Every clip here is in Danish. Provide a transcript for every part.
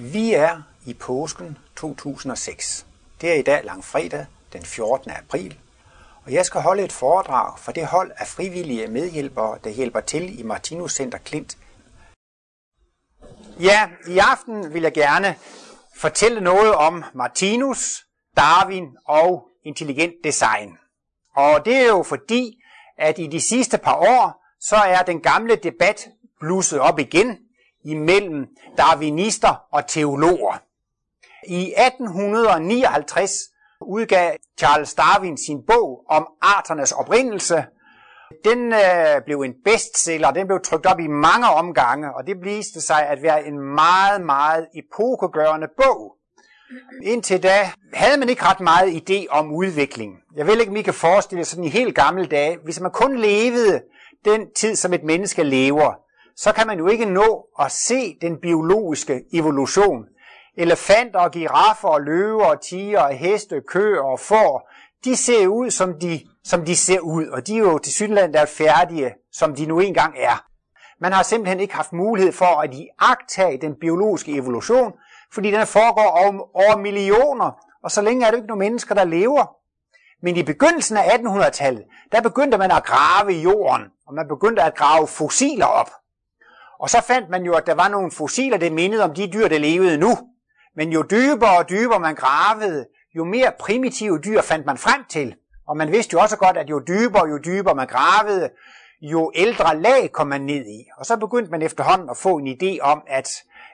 Vi er i påsken 2006. Det er i dag langfredag den 14. april, og jeg skal holde et foredrag for det hold af frivillige medhjælpere, der hjælper til i Martinus Center Klint. Ja, i aften vil jeg gerne fortælle noget om Martinus, Darwin og intelligent design. Og det er jo fordi, at i de sidste par år, så er den gamle debat blusset op igen imellem darwinister og teologer. I 1859 udgav Charles Darwin sin bog om arternes oprindelse. Den øh, blev en bestseller, den blev trykt op i mange omgange, og det viste sig at være en meget, meget epokegørende bog. Indtil da havde man ikke ret meget idé om udvikling. Jeg vil ikke, om I kan forestille sådan i helt gamle dage, hvis man kun levede den tid, som et menneske lever, så kan man jo ikke nå at se den biologiske evolution. Elefanter og giraffer og løver og tiger og heste, køer og får, de ser ud, som de, som de ser ud, og de er jo til synligheden der færdige, som de nu engang er. Man har simpelthen ikke haft mulighed for at iagtage den biologiske evolution, fordi den foregår over, over millioner, og så længe er det ikke nogen mennesker, der lever. Men i begyndelsen af 1800-tallet, der begyndte man at grave i jorden, og man begyndte at grave fossiler op. Og så fandt man jo, at der var nogle fossiler, der mindede om de dyr, der levede nu. Men jo dybere og dybere man gravede, jo mere primitive dyr fandt man frem til. Og man vidste jo også godt, at jo dybere jo dybere man gravede, jo ældre lag kom man ned i. Og så begyndte man efterhånden at få en idé om, at,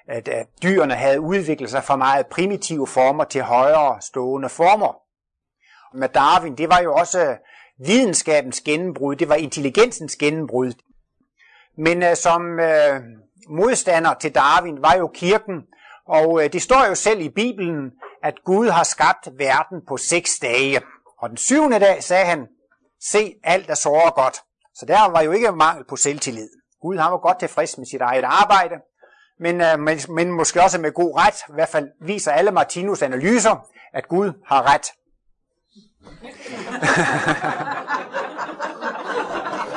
at, at dyrene havde udviklet sig fra meget primitive former til højere stående former. Og med Darwin, det var jo også videnskabens gennembrud, det var intelligensens gennembrud. Men øh, som øh, modstander til Darwin var jo kirken, og øh, det står jo selv i Bibelen, at Gud har skabt verden på seks dage. Og den syvende dag sagde han, se alt er så godt. Så der var jo ikke mangel på selvtillid. Gud han var godt tilfreds med sit eget arbejde, men, øh, men, men måske også med god ret. I hvert fald viser alle Martinus analyser, at Gud har ret.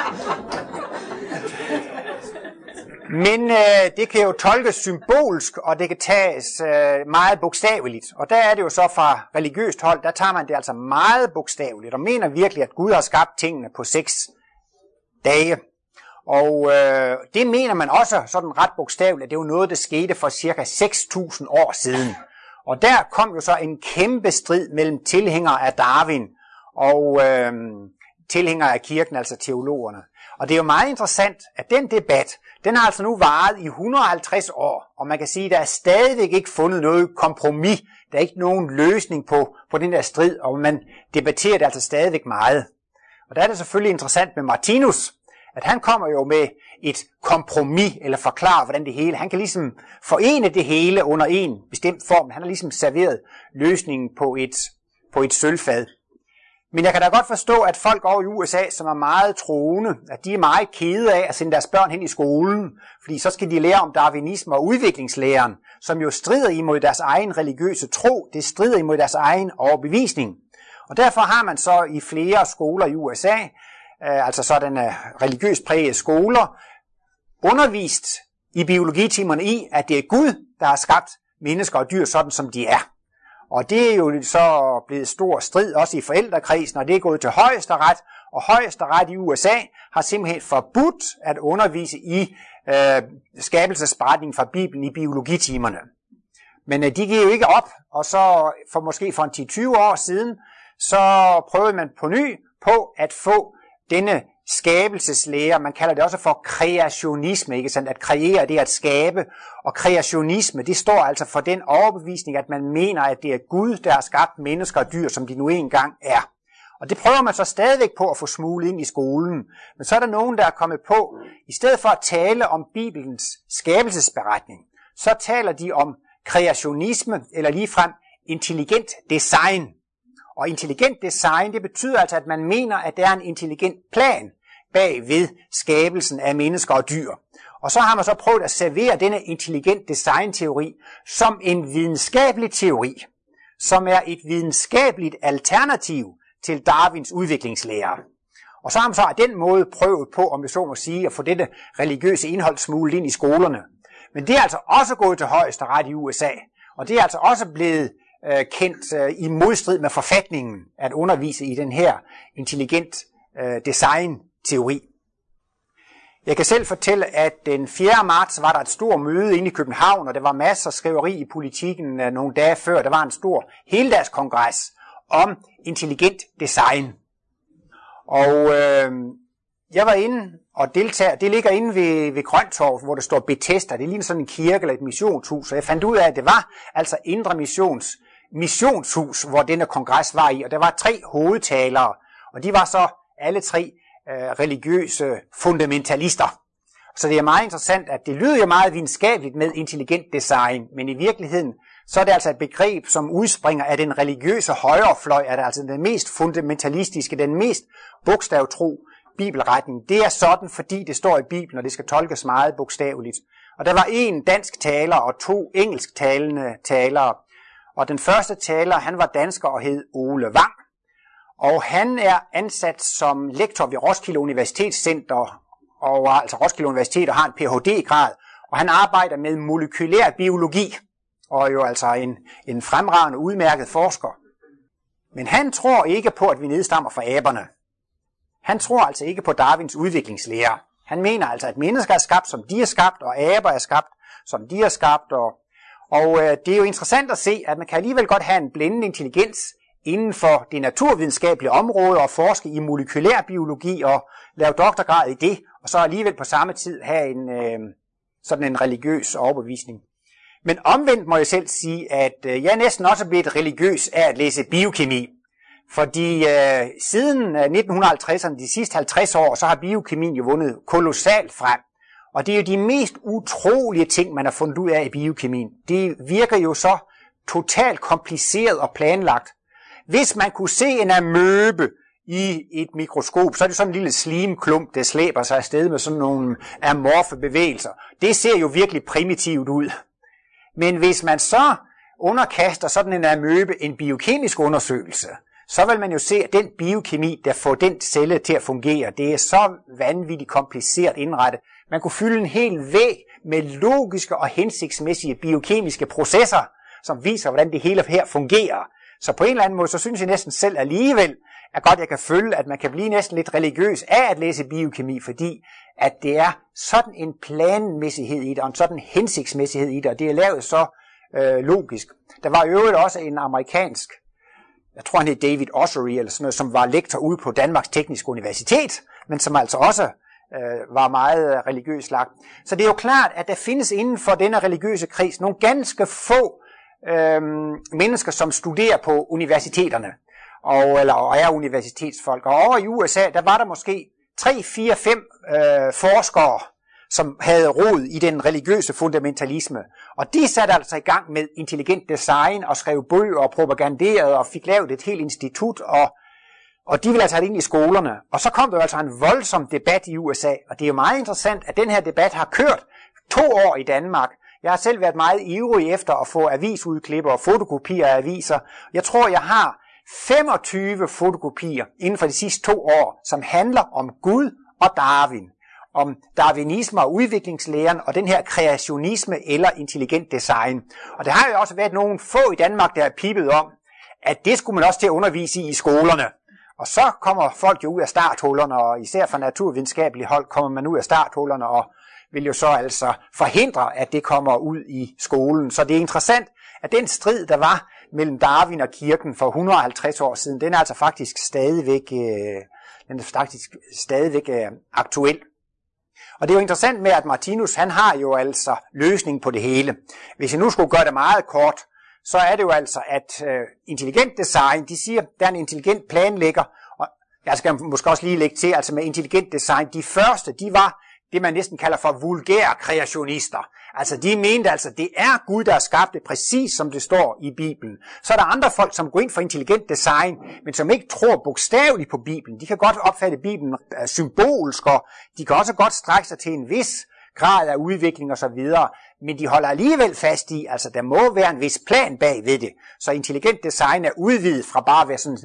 Men øh, det kan jo tolkes symbolsk, og det kan tages øh, meget bogstaveligt. Og der er det jo så fra religiøst hold, der tager man det altså meget bogstaveligt, og mener virkelig, at Gud har skabt tingene på seks dage. Og øh, det mener man også sådan ret bogstaveligt, at det var noget, der skete for cirka 6.000 år siden. Og der kom jo så en kæmpe strid mellem tilhængere af Darwin og øh, tilhængere af kirken, altså teologerne. Og det er jo meget interessant, at den debat, den har altså nu varet i 150 år, og man kan sige, at der er stadigvæk ikke fundet noget kompromis. Der er ikke nogen løsning på, på den der strid, og man debatterer det altså stadigvæk meget. Og der er det selvfølgelig interessant med Martinus, at han kommer jo med et kompromis, eller forklarer, hvordan det hele, han kan ligesom forene det hele under en bestemt form. Han har ligesom serveret løsningen på et, på et sølvfad. Men jeg kan da godt forstå, at folk over i USA, som er meget troende, at de er meget kede af at sende deres børn hen i skolen, fordi så skal de lære om darwinisme og udviklingslæren, som jo strider imod deres egen religiøse tro, det strider imod deres egen overbevisning. Og derfor har man så i flere skoler i USA, øh, altså sådanne øh, religiøst prægede skoler, undervist i biologitimerne i, at det er Gud, der har skabt mennesker og dyr sådan, som de er. Og det er jo så blevet stor strid også i forældrekredsen, og det er gået til højesteret, og højesteret i USA har simpelthen forbudt at undervise i øh, skabelsesberetningen fra Bibelen i biologitimerne. Men øh, de giver jo ikke op, og så for måske for en 10-20 år siden, så prøvede man på ny på at få denne skabelseslære, man kalder det også for kreationisme, ikke sandt? At kreere, det er at skabe, og kreationisme, det står altså for den overbevisning, at man mener, at det er Gud, der har skabt mennesker og dyr, som de nu engang er. Og det prøver man så stadigvæk på at få smuglet ind i skolen. Men så er der nogen, der er kommet på, i stedet for at tale om Bibelens skabelsesberetning, så taler de om kreationisme, eller ligefrem intelligent design. Og intelligent design, det betyder altså, at man mener, at der er en intelligent plan bag ved skabelsen af mennesker og dyr. Og så har man så prøvet at servere denne intelligent design-teori som en videnskabelig teori, som er et videnskabeligt alternativ til Darwins udviklingslære. Og så har man så af den måde prøvet på, om vi så må sige, at få dette religiøse indhold smuglet ind i skolerne. Men det er altså også gået til højeste ret i USA. Og det er altså også blevet øh, kendt øh, i modstrid med forfatningen at undervise i den her intelligent øh, teori. Jeg kan selv fortælle, at den 4. marts var der et stort møde inde i København, og der var masser af skriveri i politikken øh, nogle dage før. Der var en stor heldagskongres om intelligent design. Og øh, jeg var inde og deltager. Det ligger inde ved, ved Grøntorv, hvor der står Bethesda. Det ligner sådan en kirke eller et missionshus. Og jeg fandt ud af, at det var altså Indre Missions missionshus, hvor denne kongres var i. Og der var tre hovedtalere, og de var så alle tre øh, religiøse fundamentalister. Så det er meget interessant, at det lyder jo meget videnskabeligt med intelligent design, men i virkeligheden så er det altså et begreb, som udspringer af den religiøse højrefløj, er det altså den mest fundamentalistiske, den mest bogstavtro bibelretning. Det er sådan, fordi det står i Bibelen, og det skal tolkes meget bogstaveligt. Og der var en dansk taler og to engelsktalende talere. Og den første taler, han var dansker og hed Ole Wang. Og han er ansat som lektor ved Roskilde Universitetscenter, og altså Roskilde Universitet og har en Ph.D.-grad, og han arbejder med molekylær biologi, og er jo altså en, en fremragende, udmærket forsker. Men han tror ikke på, at vi nedstammer fra aberne. Han tror altså ikke på Darwins udviklingslære. Han mener altså, at mennesker er skabt, som de er skabt, og aber er skabt, som de er skabt. Og, og øh, det er jo interessant at se, at man kan alligevel godt have en blændende intelligens inden for det naturvidenskabelige område og forske i molekylær biologi og lave doktorgrad i det, og så alligevel på samme tid have en øh, sådan en religiøs overbevisning. Men omvendt må jeg selv sige, at øh, jeg er næsten også blevet religiøs af at læse biokemi. Fordi øh, siden øh, 1950'erne, de sidste 50 år, så har biokemien jo vundet kolossalt frem. Og det er jo de mest utrolige ting, man har fundet ud af i biokemien. Det virker jo så totalt kompliceret og planlagt. Hvis man kunne se en amøbe i et mikroskop, så er det sådan en lille slimklump, der slæber sig afsted med sådan nogle amorfe bevægelser. Det ser jo virkelig primitivt ud. Men hvis man så underkaster sådan en amøbe en biokemisk undersøgelse, så vil man jo se, at den biokemi, der får den celle til at fungere, det er så vanvittigt kompliceret indrettet. Man kunne fylde en hel væg med logiske og hensigtsmæssige biokemiske processer, som viser, hvordan det hele her fungerer. Så på en eller anden måde, så synes jeg næsten selv alligevel, at godt jeg kan følge, at man kan blive næsten lidt religiøs af at læse biokemi, fordi at det er sådan en planmæssighed i det, og en sådan hensigtsmæssighed i det, og det er lavet så øh, logisk. Der var i øvrigt også en amerikansk jeg tror han hed David Ossery, eller sådan noget, som var lektor ude på Danmarks Tekniske Universitet, men som altså også øh, var meget øh, religiøs lagt. Så det er jo klart, at der findes inden for denne religiøse kreds nogle ganske få øh, mennesker, som studerer på universiteterne, og, eller og er universitetsfolk. Og over i USA, der var der måske 3, 4, 5 øh, forskere, som havde rod i den religiøse fundamentalisme. Og de satte altså i gang med intelligent design og skrev bøger og propaganderede og fik lavet et helt institut, og, og de ville altså have det ind i skolerne. Og så kom der altså en voldsom debat i USA, og det er jo meget interessant, at den her debat har kørt to år i Danmark. Jeg har selv været meget ivrig efter at få avisudklipper og fotokopier af aviser. Jeg tror, jeg har 25 fotokopier inden for de sidste to år, som handler om Gud og Darwin om darwinisme og udviklingslæren og den her kreationisme eller intelligent design. Og der har jo også været nogle få i Danmark, der har pipet om, at det skulle man også til at undervise i i skolerne. Og så kommer folk jo ud af starthullerne, og især fra naturvidenskabelige hold kommer man ud af starthullerne og vil jo så altså forhindre, at det kommer ud i skolen. Så det er interessant, at den strid, der var mellem Darwin og kirken for 150 år siden, den er altså faktisk stadigvæk, øh, den er faktisk stadigvæk øh, aktuel. Og det er jo interessant med, at Martinus, han har jo altså løsning på det hele. Hvis jeg nu skulle gøre det meget kort, så er det jo altså, at øh, intelligent design, de siger, der er en intelligent planlægger, og jeg skal måske også lige lægge til, altså med intelligent design, de første, de var det, man næsten kalder for vulgære kreationister. Altså de mente altså, det er Gud, der har skabt det præcis som det står i Bibelen. Så er der andre folk, som går ind for intelligent design, men som ikke tror bogstaveligt på Bibelen. De kan godt opfatte Bibelen øh, symbolsk, og de kan også godt strække sig til en vis grad af udvikling osv., men de holder alligevel fast i, altså der må være en vis plan bag ved det. Så intelligent design er udvidet fra bare at være sådan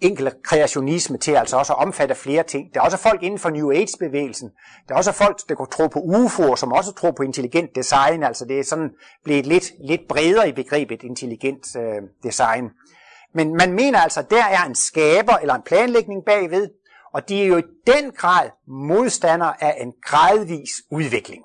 enkel kreationisme til altså også at omfatte flere ting. Der er også folk inden for New Age-bevægelsen. Der er også folk, der går tro på UFO'er, som også tror på intelligent design. Altså det er sådan blevet lidt, lidt bredere i begrebet intelligent øh, design. Men man mener altså, at der er en skaber eller en planlægning bagved, og de er jo i den grad modstandere af en gradvis udvikling.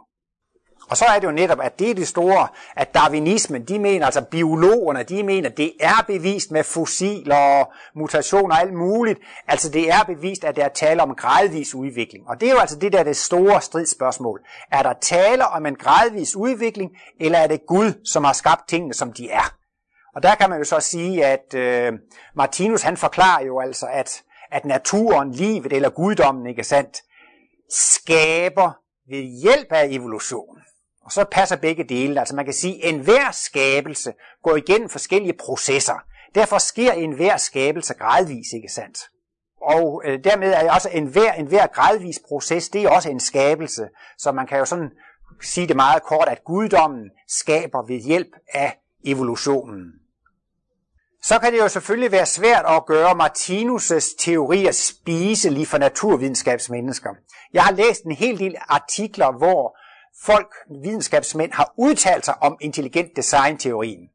Og så er det jo netop, at det er det store, at darwinismen, de mener, altså biologerne, de mener, det er bevist med fossiler og mutationer og alt muligt. Altså det er bevist, at der er tale om gradvis udvikling. Og det er jo altså det der det store stridsspørgsmål. Er der tale om en gradvis udvikling, eller er det Gud, som har skabt tingene, som de er? Og der kan man jo så sige, at øh, Martinus han forklarer jo altså, at, at naturen, livet eller guddommen, ikke sandt, skaber ved hjælp af evolution. Og så passer begge dele. Altså man kan sige, at enhver skabelse går igennem forskellige processer. Derfor sker enhver skabelse gradvis, ikke sandt? Og øh, dermed er også enhver, enhver gradvis proces, det er også en skabelse. Så man kan jo sådan sige det meget kort, at guddommen skaber ved hjælp af evolutionen. Så kan det jo selvfølgelig være svært at gøre Martinus' teorier spiselige for naturvidenskabsmennesker. Jeg har læst en hel del artikler, hvor folk, videnskabsmænd, har udtalt sig om intelligent design-teorien.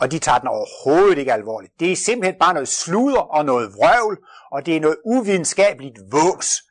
Og de tager den overhovedet ikke alvorligt. Det er simpelthen bare noget sludder og noget vrøvl, og det er noget uvidenskabeligt vås.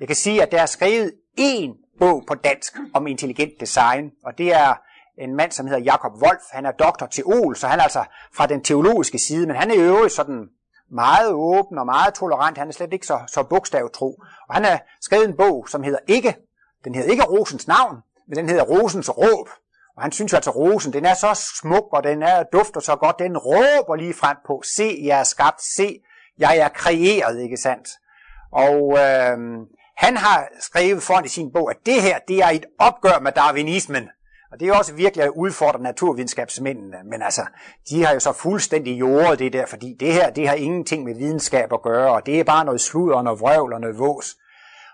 Jeg kan sige, at der er skrevet én bog på dansk om intelligent design, og det er en mand, som hedder Jakob Wolf. Han er doktor teol, så han er altså fra den teologiske side, men han er i øvrigt sådan meget åben og meget tolerant. Han er slet ikke så, så bogstavtro. Og han har skrevet en bog, som hedder Ikke den hedder ikke Rosens navn, men den hedder Rosens råb. Og han synes altså, at rosen, den er så smuk, og den er dufter så godt, den råber lige frem på, se, jeg er skabt, se, jeg er kreeret, ikke sandt? Og øh, han har skrevet foran i sin bog, at det her, det er et opgør med darwinismen. Og det er også virkelig at udfordre naturvidenskabsmændene. Men altså, de har jo så fuldstændig jordet det der, fordi det her, det har ingenting med videnskab at gøre, og det er bare noget sludder, og noget vrøvl og noget vås.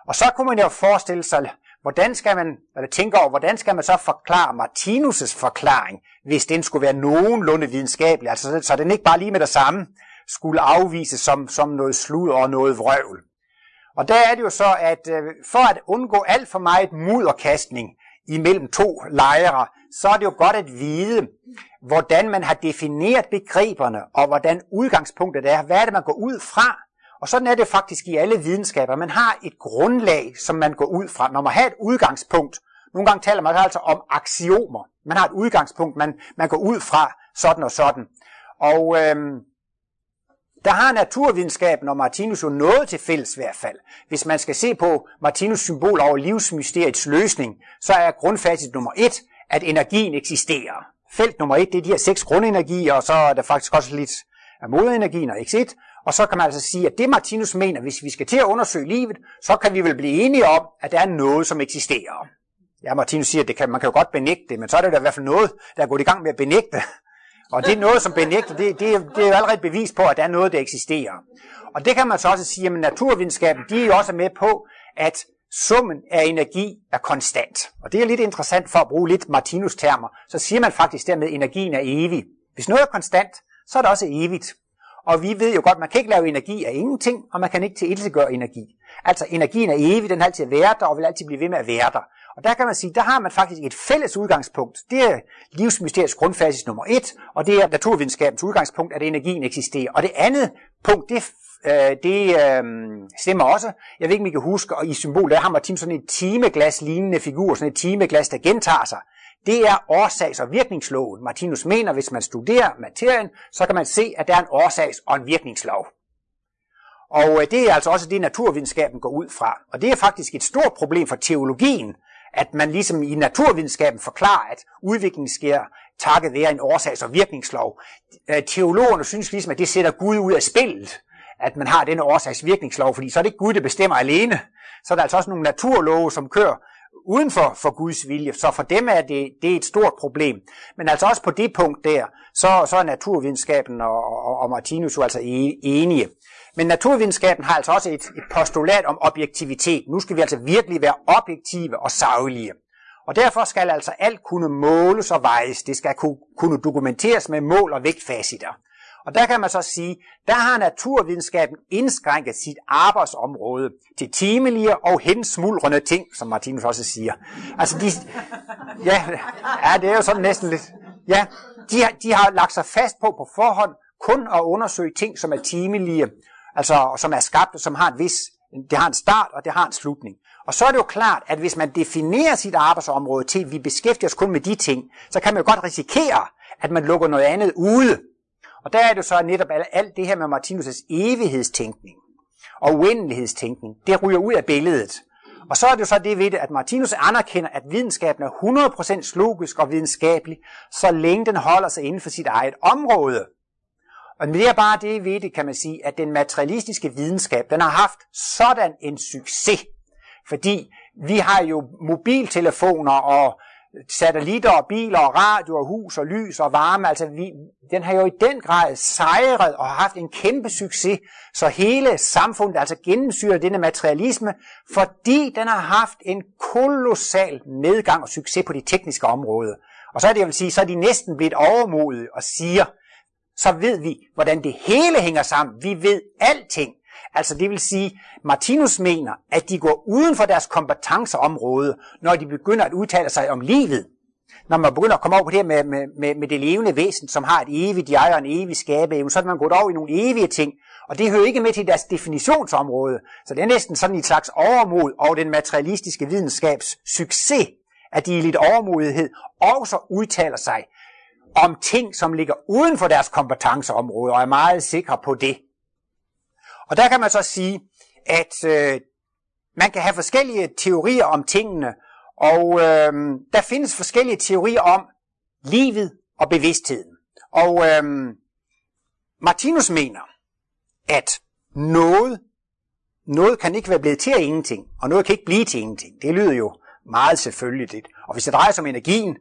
Og så kunne man jo forestille sig Hvordan skal man, eller tænker over, hvordan skal man så forklare Martinus' forklaring, hvis den skulle være nogenlunde videnskabelig, altså så den ikke bare lige med det samme skulle afvises som, som noget slud og noget vrøvl. Og der er det jo så, at øh, for at undgå alt for meget mudderkastning imellem to lejre, så er det jo godt at vide, hvordan man har defineret begreberne, og hvordan udgangspunktet er. Hvad er det, man går ud fra? Og sådan er det faktisk i alle videnskaber. Man har et grundlag, som man går ud fra. Man må have et udgangspunkt. Nogle gange taler man altså om aksiomer. Man har et udgangspunkt, man, man går ud fra sådan og sådan. Og øhm, der har naturvidenskaben og Martinus jo noget til fælles i hvert fald. Hvis man skal se på Martinus' symbol over livsmysteriets løsning, så er grundfacit nummer et, at energien eksisterer. Felt nummer et, det er de her seks grundenergier, og så er der faktisk også lidt af moderenergien og X1, og så kan man altså sige, at det Martinus mener, hvis vi skal til at undersøge livet, så kan vi vel blive enige om, at der er noget, som eksisterer. Ja, Martinus siger, at det kan, man kan jo godt benægte det, men så er det da i hvert fald noget, der er gået i gang med at benægte. Og det er noget, som benægter, det, det, det er jo allerede bevis på, at der er noget, der eksisterer. Og det kan man så også sige, at naturvidenskaben, de er jo også med på, at summen af energi er konstant. Og det er lidt interessant for at bruge lidt Martinus-termer. Så siger man faktisk dermed, at energien er evig. Hvis noget er konstant, så er det også evigt. Og vi ved jo godt, man kan ikke lave energi af ingenting, og man kan ikke til energi. Altså energien er evig, den har altid været der, og vil altid blive ved med at være der. Og der kan man sige, der har man faktisk et fælles udgangspunkt. Det er livsmysteriets grundfasis nummer et, og det er naturvidenskabens udgangspunkt, at energien eksisterer. Og det andet punkt, det øh, det øh, stemmer også. Jeg ved ikke, om I kan huske, og i symbol, der har Martin sådan et timeglas lignende figur, sådan et timeglas, der gentager sig. Det er årsags- og virkningsloven. Martinus mener, hvis man studerer materien, så kan man se, at der er en årsags- og en virkningslov. Og øh, det er altså også det, naturvidenskaben går ud fra. Og det er faktisk et stort problem for teologien, at man ligesom i naturvidenskaben forklarer, at udviklingen sker takket være en årsags- og virkningslov. Teologerne synes ligesom, at det sætter Gud ud af spillet, at man har denne årsags-virkningslov, fordi så er det ikke Gud, der bestemmer alene. Så er der altså også nogle naturlove, som kører uden for, for Guds vilje. Så for dem er det, det er et stort problem. Men altså også på det punkt der, så, så er naturvidenskaben og, og, og Martinus jo altså e-, enige. Men naturvidenskaben har altså også et, et postulat om objektivitet. Nu skal vi altså virkelig være objektive og saglige. Og derfor skal altså alt kunne måles og vejes. Det skal kunne dokumenteres med mål og vægtfaciter. Og der kan man så sige, der har naturvidenskaben indskrænket sit arbejdsområde til timelige og hensmuldrende ting, som Martinus også siger. Altså de, ja, ja, det er jo sådan næsten lidt, ja, de, har, de har lagt sig fast på på forhånd kun at undersøge ting, som er timelige, altså som er skabt og som har et vis, det har en start og det har en slutning. Og så er det jo klart, at hvis man definerer sit arbejdsområde til, at vi beskæftiger os kun med de ting, så kan man jo godt risikere, at man lukker noget andet ude. Og der er det så netop alt det her med Martinus' evighedstænkning og uendelighedstænkning, det ryger ud af billedet. Og så er det jo så det ved det, at Martinus anerkender, at videnskaben er 100% logisk og videnskabelig, så længe den holder sig inden for sit eget område. Og det er bare det ved det, kan man sige, at den materialistiske videnskab, den har haft sådan en succes. Fordi vi har jo mobiltelefoner og satellitter og biler og radio og hus og lys og varme. Altså vi, den har jo i den grad sejret og haft en kæmpe succes, så hele samfundet altså gennemsyrer denne materialisme, fordi den har haft en kolossal nedgang og succes på de tekniske områder. Og så er det, jeg vil sige, så er de næsten blevet overmodige og siger, så ved vi, hvordan det hele hænger sammen. Vi ved alting. Altså det vil sige, Martinus mener, at de går uden for deres kompetenceområde, når de begynder at udtale sig om livet. Når man begynder at komme over på det her med, med, med, med det levende væsen, som har et evigt jeg og en evig skabe, så er man gået over i nogle evige ting. Og det hører ikke med til deres definitionsområde. Så det er næsten sådan et slags overmod over den materialistiske videnskabs succes, at de i lidt overmodighed også udtaler sig om ting, som ligger uden for deres kompetenceområde, og er meget sikre på det. Og der kan man så sige, at øh, man kan have forskellige teorier om tingene, og øh, der findes forskellige teorier om livet og bevidstheden. Og øh, Martinus mener, at noget, noget kan ikke være blevet til af ingenting, og noget kan ikke blive til ingenting. Det lyder jo meget selvfølgeligt. Og hvis det drejer sig om energien,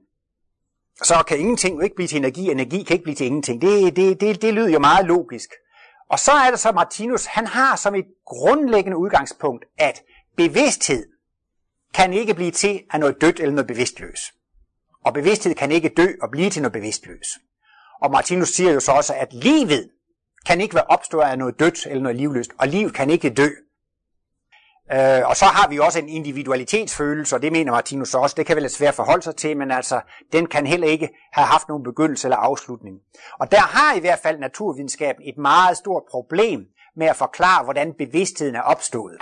så kan ingenting jo ikke blive til energi, energi kan ikke blive til ingenting. Det, det, det, det lyder jo meget logisk. Og så er det så Martinus, han har som et grundlæggende udgangspunkt, at bevidsthed kan ikke blive til af noget dødt eller noget bevidstløs. Og bevidsthed kan ikke dø og blive til noget bevidstløs. Og Martinus siger jo så også, at livet kan ikke være opstået af noget dødt eller noget livløst, og liv kan ikke dø. Øh, og så har vi også en individualitetsfølelse, og det mener Martinus også. Det kan vel være svært at forholde sig til, men altså, den kan heller ikke have haft nogen begyndelse eller afslutning. Og der har i hvert fald naturvidenskaben et meget stort problem med at forklare, hvordan bevidstheden er opstået.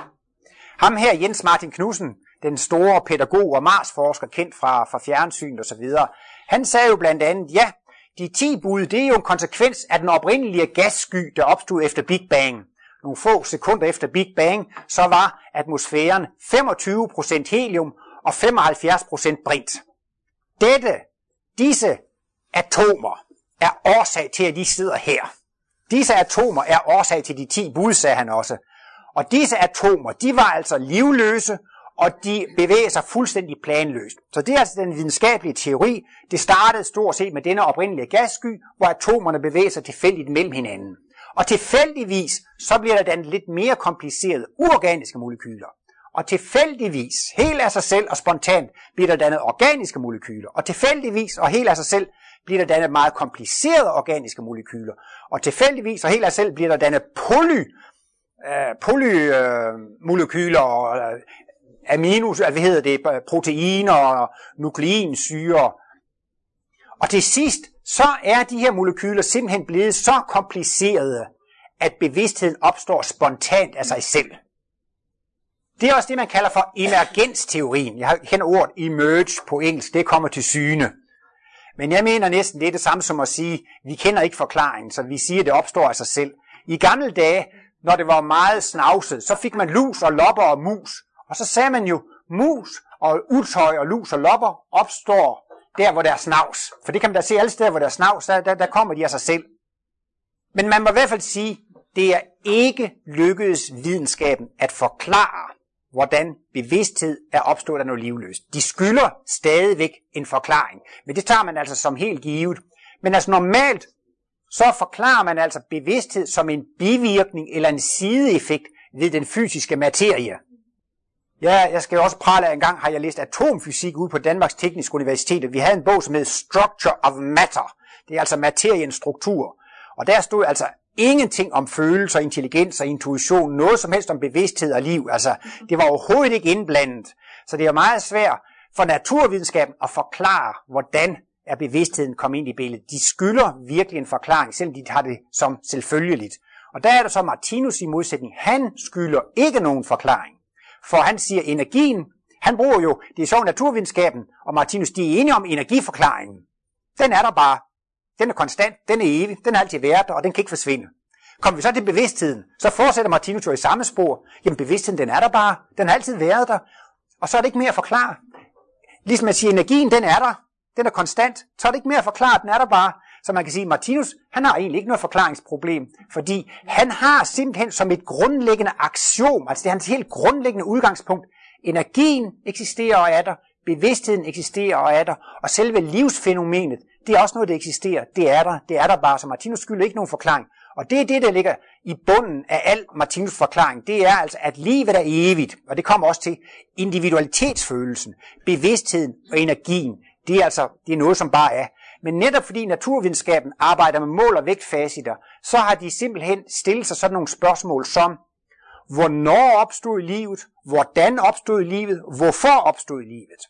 Ham her, Jens Martin Knudsen, den store pædagog og Marsforsker, kendt fra, fra fjernsyn og så videre, han sagde jo blandt andet, ja, de 10 bud, det er jo en konsekvens af den oprindelige gassky, der opstod efter Big Bang nogle få sekunder efter Big Bang, så var atmosfæren 25% helium og 75% brint. Dette, disse atomer, er årsag til, at de sidder her. Disse atomer er årsag til de 10 bud, sagde han også. Og disse atomer, de var altså livløse, og de bevæger sig fuldstændig planløst. Så det er altså den videnskabelige teori. Det startede stort set med denne oprindelige gassky, hvor atomerne bevæger sig tilfældigt mellem hinanden. Og tilfældigvis, så bliver der dannet lidt mere komplicerede uorganiske molekyler. Og tilfældigvis, helt af sig selv og spontant, bliver der dannet organiske molekyler. Og tilfældigvis og helt af sig selv bliver der dannet meget komplicerede organiske molekyler. Og tilfældigvis og helt af sig selv bliver der dannet poly, øh, polymolekyler øh, og øh, aminos, hvad hedder det, proteiner og nukleinsyre. Og til sidst, så er de her molekyler simpelthen blevet så komplicerede, at bevidstheden opstår spontant af sig selv. Det er også det, man kalder for emergensteorien. Jeg kender ordet emerge på engelsk, det kommer til syne. Men jeg mener næsten, det er det samme som at sige, vi kender ikke forklaringen, så vi siger, at det opstår af sig selv. I gamle dage, når det var meget snavset, så fik man lus og lopper og mus. Og så sagde man jo, mus og utøj og lus og lopper opstår der hvor der er snavs. For det kan man da se alle steder, hvor der er snavs, der, der, der kommer de af sig selv. Men man må i hvert fald sige, det er ikke lykkedes videnskaben at forklare, hvordan bevidsthed er opstået af noget livløst. De skylder stadigvæk en forklaring, men det tager man altså som helt givet. Men altså normalt, så forklarer man altså bevidsthed som en bivirkning eller en sideeffekt ved den fysiske materie. Ja, jeg skal også prale af en gang, har jeg læst atomfysik ude på Danmarks Tekniske Universitet. Vi havde en bog, som hed Structure of Matter. Det er altså materiens struktur. Og der stod altså ingenting om følelser, intelligens og intuition, noget som helst om bevidsthed og liv. Altså, det var overhovedet ikke indblandet. Så det er meget svært for naturvidenskaben at forklare, hvordan er bevidstheden kommet ind i billedet. De skylder virkelig en forklaring, selvom de har det som selvfølgeligt. Og der er der så Martinus i modsætning. Han skylder ikke nogen forklaring. For han siger, energien, han bruger jo, det er så naturvidenskaben, og Martinus, de er enige om energiforklaringen. Den er der bare. Den er konstant, den er evig, den er altid været der, og den kan ikke forsvinde. Kommer vi så til bevidstheden, så fortsætter Martinus jo i samme spor. Jamen bevidstheden, den er der bare. Den har altid været der. Og så er det ikke mere at forklare. Ligesom at sige, energien, den er der. Den er konstant. Så er det ikke mere at forklare, den er der bare. Så man kan sige, at Martinus, han har egentlig ikke noget forklaringsproblem, fordi han har simpelthen som et grundlæggende aktion, altså det er hans helt grundlæggende udgangspunkt, energien eksisterer og er der, bevidstheden eksisterer og er der, og selve livsfænomenet, det er også noget, der eksisterer. Det er der, det er der bare, så Martinus skylder ikke nogen forklaring. Og det er det, der ligger i bunden af al Martinus forklaring. Det er altså, at livet er evigt, og det kommer også til individualitetsfølelsen, bevidstheden og energien. Det er altså det er noget, som bare er. Men netop fordi naturvidenskaben arbejder med mål- og vægtfaciter, så har de simpelthen stillet sig sådan nogle spørgsmål som, hvornår opstod livet, hvordan opstod livet, hvorfor opstod livet.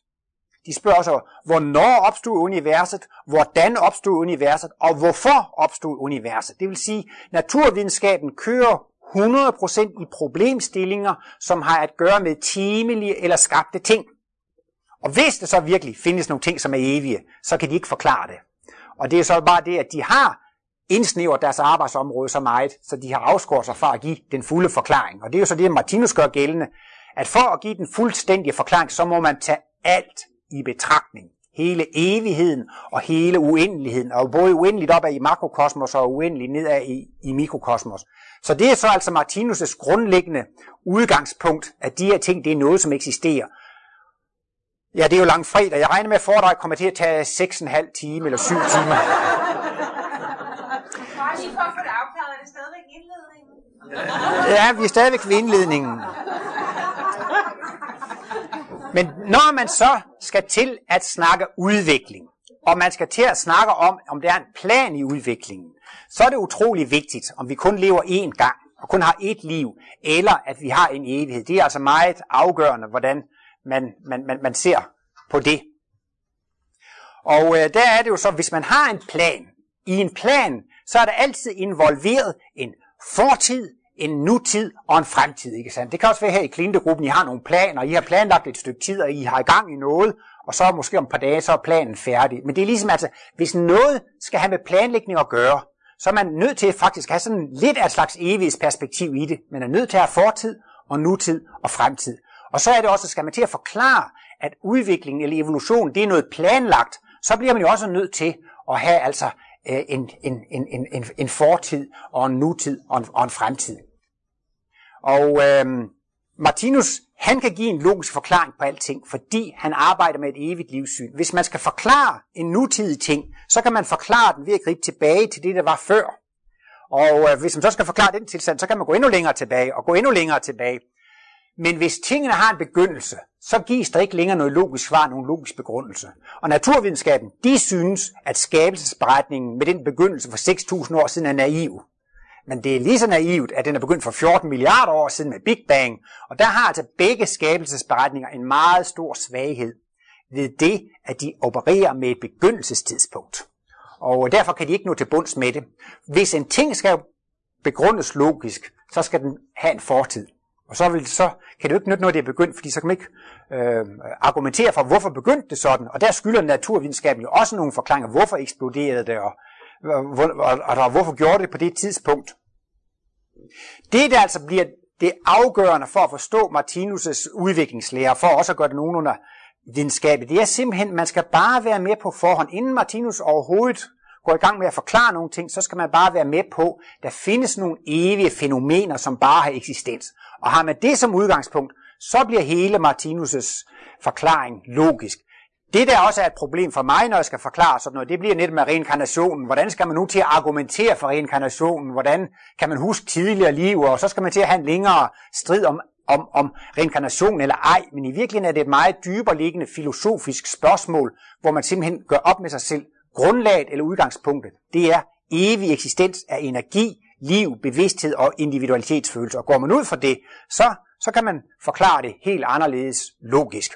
De spørger så, hvornår opstod universet, hvordan opstod universet, og hvorfor opstod universet. Det vil sige, naturvidenskaben kører 100% i problemstillinger, som har at gøre med timelige eller skabte ting. Og hvis det så virkelig findes nogle ting, som er evige, så kan de ikke forklare det. Og det er så bare det, at de har indsnævret deres arbejdsområde så meget, så de har afskåret sig fra at give den fulde forklaring. Og det er jo så det, Martinus gør gældende, at for at give den fuldstændige forklaring, så må man tage alt i betragtning. Hele evigheden og hele uendeligheden, og både uendeligt opad i makrokosmos og uendeligt nedad i, i mikrokosmos. Så det er så altså Martinus' grundlæggende udgangspunkt, at de her ting, det er noget, som eksisterer. Ja, det er jo lang fredag. Jeg regner med, at foredraget kommer til at tage 6,5 timer eller 7 timer. Bare lige for at få det afklaret, er det stadigvæk indledningen? Ja, vi er stadigvæk ved indledningen. Men når man så skal til at snakke udvikling, og man skal til at snakke om, om der er en plan i udviklingen, så er det utrolig vigtigt, om vi kun lever én gang, og kun har ét liv, eller at vi har en evighed. Det er altså meget afgørende, hvordan man, man, man, man ser på det. Og øh, der er det jo så, hvis man har en plan, i en plan, så er der altid involveret en fortid, en nutid og en fremtid, ikke sandt? Det kan også være her i Klintegruppen, I har nogle planer, I har planlagt et stykke tid, og I har i gang i noget, og så måske om et par dage, så er planen færdig. Men det er ligesom altså, hvis noget skal have med planlægning at gøre, så er man nødt til faktisk at have sådan lidt af et slags evighedsperspektiv i det. Man er nødt til at have fortid og nutid og fremtid. Og så er det også, skal man til at forklare, at udviklingen eller evolution, det er noget planlagt, så bliver man jo også nødt til at have altså en, en, en, en, en fortid og en nutid og en, og en fremtid. Og øhm, Martinus, han kan give en logisk forklaring på alting, fordi han arbejder med et evigt livssyn. Hvis man skal forklare en nutidig ting, så kan man forklare den ved at gribe tilbage til det, der var før. Og øh, hvis man så skal forklare den tilstand, så kan man gå endnu længere tilbage og gå endnu længere tilbage. Men hvis tingene har en begyndelse, så gives der ikke længere noget logisk svar, nogen logisk begrundelse. Og naturvidenskaben, de synes, at skabelsesberetningen med den begyndelse for 6.000 år siden er naiv. Men det er lige så naivt, at den er begyndt for 14 milliarder år siden med Big Bang. Og der har altså begge skabelsesberetninger en meget stor svaghed ved det, at de opererer med et begyndelsestidspunkt. Og derfor kan de ikke nå til bunds med det. Hvis en ting skal begrundes logisk, så skal den have en fortid. Og så, vil, så kan det jo ikke nytte noget, det er begyndt, fordi så kan man ikke øh, argumentere for, hvorfor begyndte det sådan. Og der skylder naturvidenskaben jo også nogle forklaringer, hvorfor eksploderede det, og, hvor, og, og hvorfor gjorde det på det tidspunkt. Det, der altså bliver det afgørende for at forstå Martinus' udviklingslære, for også at gøre det nogenlunde videnskabeligt, det er simpelthen, at man skal bare være med på forhånd. Inden Martinus overhovedet går i gang med at forklare nogle ting, så skal man bare være med på, at der findes nogle evige fænomener, som bare har eksistens. Og har man det som udgangspunkt, så bliver hele Martinus' forklaring logisk. Det der også er et problem for mig, når jeg skal forklare sådan noget, det bliver netop med reinkarnationen. Hvordan skal man nu til at argumentere for reinkarnationen? Hvordan kan man huske tidligere liv? Og så skal man til at have en længere strid om, om, om reinkarnation eller ej. Men i virkeligheden er det et meget dybere liggende filosofisk spørgsmål, hvor man simpelthen gør op med sig selv. Grundlaget eller udgangspunktet, det er evig eksistens af energi, liv, bevidsthed og individualitetsfølelse. Og går man ud fra det, så, så kan man forklare det helt anderledes logisk.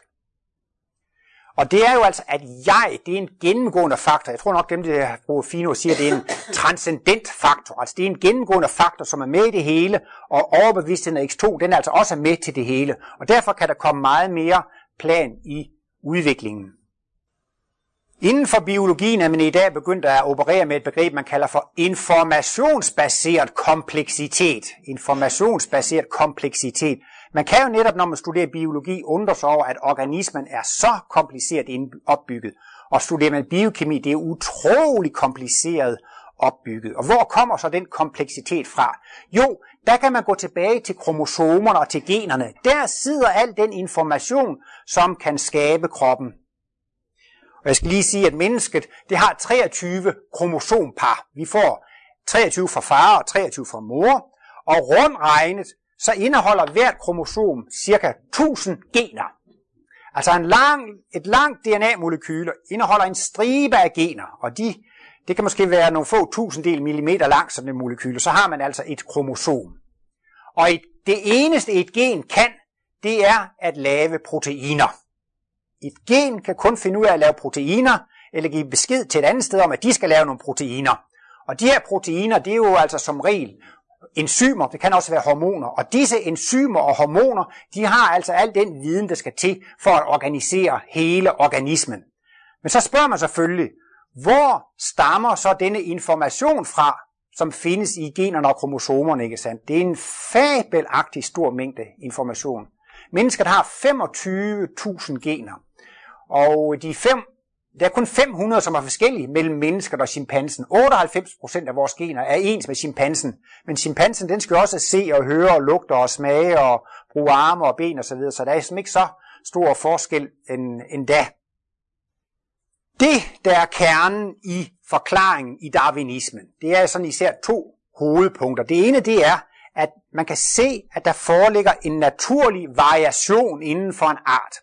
Og det er jo altså, at jeg, det er en gennemgående faktor. Jeg tror nok, dem, der bruger Fino, siger, at det er en transcendent faktor. Altså det er en gennemgående faktor, som er med i det hele, og overbevidstheden af X2, den er altså også med til det hele. Og derfor kan der komme meget mere plan i udviklingen. Inden for biologien er man i dag begyndt at operere med et begreb, man kalder for informationsbaseret kompleksitet. Informationsbaseret kompleksitet. Man kan jo netop, når man studerer biologi, undre sig over, at organismen er så kompliceret opbygget. Og studerer man biokemi, det er utrolig kompliceret opbygget. Og hvor kommer så den kompleksitet fra? Jo, der kan man gå tilbage til kromosomerne og til generne. Der sidder al den information, som kan skabe kroppen. Jeg skal lige sige, at mennesket det har 23 kromosompar. Vi får 23 fra far og 23 fra mor. Og rundt regnet, så indeholder hvert kromosom cirka 1000 gener. Altså en lang, et langt DNA-molekyle indeholder en stribe af gener, og de, det kan måske være nogle få tusinddel millimeter langt sådan et molekyle, så har man altså et kromosom. Og et, det eneste et gen kan, det er at lave proteiner. Et gen kan kun finde ud af at lave proteiner, eller give besked til et andet sted om, at de skal lave nogle proteiner. Og de her proteiner, det er jo altså som regel enzymer, det kan også være hormoner, og disse enzymer og hormoner, de har altså al den viden, der skal til for at organisere hele organismen. Men så spørger man selvfølgelig, hvor stammer så denne information fra, som findes i generne og kromosomerne, ikke sandt? Det er en fabelagtig stor mængde information. Mennesket har 25.000 gener, og de fem der er kun 500, som er forskellige mellem mennesker og chimpansen. 98% af vores gener er ens med chimpansen. Men chimpansen, den skal også se og høre og lugte og smage og bruge arme og ben osv. Så, videre. så der er simpelthen ikke så stor forskel end, end da. Det, der er kernen i forklaringen i darwinismen, det er sådan især to hovedpunkter. Det ene, det er, at man kan se, at der foreligger en naturlig variation inden for en art.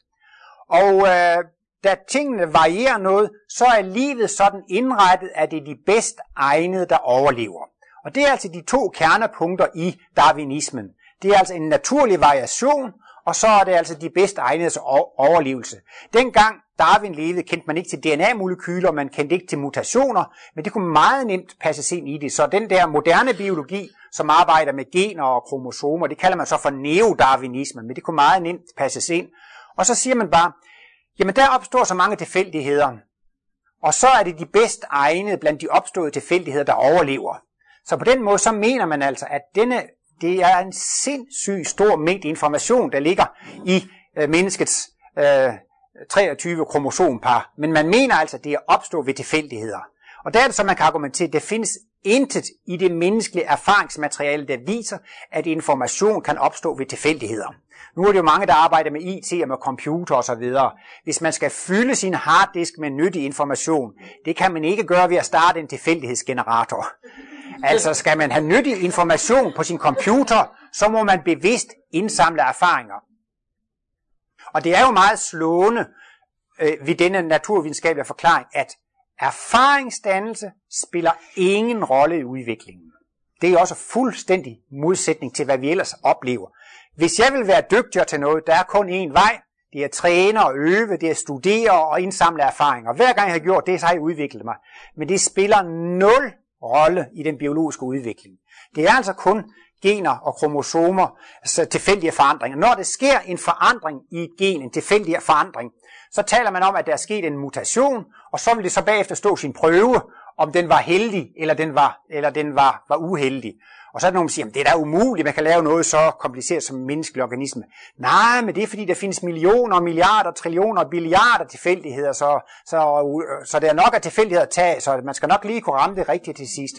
Og øh, da tingene varierer noget, så er livet sådan indrettet, at det er de bedst egnede, der overlever. Og det er altså de to kernepunkter i darwinismen. Det er altså en naturlig variation, og så er det altså de bedst egnede overlevelse. Dengang Darwin levede, kendte man ikke til DNA-molekyler, man kendte ikke til mutationer, men det kunne meget nemt passe ind i det. Så den der moderne biologi, som arbejder med gener og kromosomer, det kalder man så for neodarwinisme, men det kunne meget nemt passe ind. Og så siger man bare, Jamen der opstår så mange tilfældigheder, og så er det de bedst egnede blandt de opståede tilfældigheder, der overlever. Så på den måde, så mener man altså, at denne, det er en sindssygt stor mængde information, der ligger i øh, menneskets øh, 23 kromosompar. Men man mener altså, at det er opstået ved tilfældigheder. Og der er det så, man kan argumentere, at der findes intet i det menneskelige erfaringsmateriale, der viser, at information kan opstå ved tilfældigheder. Nu er det jo mange, der arbejder med IT og med computer osv. Hvis man skal fylde sin harddisk med nyttig information, det kan man ikke gøre ved at starte en tilfældighedsgenerator. Altså skal man have nyttig information på sin computer, så må man bevidst indsamle erfaringer. Og det er jo meget slående øh, ved denne naturvidenskabelige forklaring, at erfaringsdannelse spiller ingen rolle i udviklingen. Det er også fuldstændig modsætning til, hvad vi ellers oplever. Hvis jeg vil være dygtigere til noget, der er kun én vej. Det er at træne og øve, det er at studere og indsamle erfaringer. Hver gang jeg har gjort det, så har jeg udviklet mig. Men det spiller nul rolle i den biologiske udvikling. Det er altså kun gener og kromosomer, altså tilfældige forandringer. Når det sker en forandring i et gen, en tilfældig forandring, så taler man om, at der er sket en mutation, og så vil det så bagefter stå sin prøve, om den var heldig, eller den var, eller den var, var uheldig. Og så er der nogen, der siger, at det er da umuligt, man kan lave noget så kompliceret som en menneskelig organisme. Nej, men det er fordi, der findes millioner, milliarder, trillioner, billiarder tilfældigheder, så, så, så det er nok af tilfældigheder at tage, så man skal nok lige kunne ramme det rigtigt til sidst.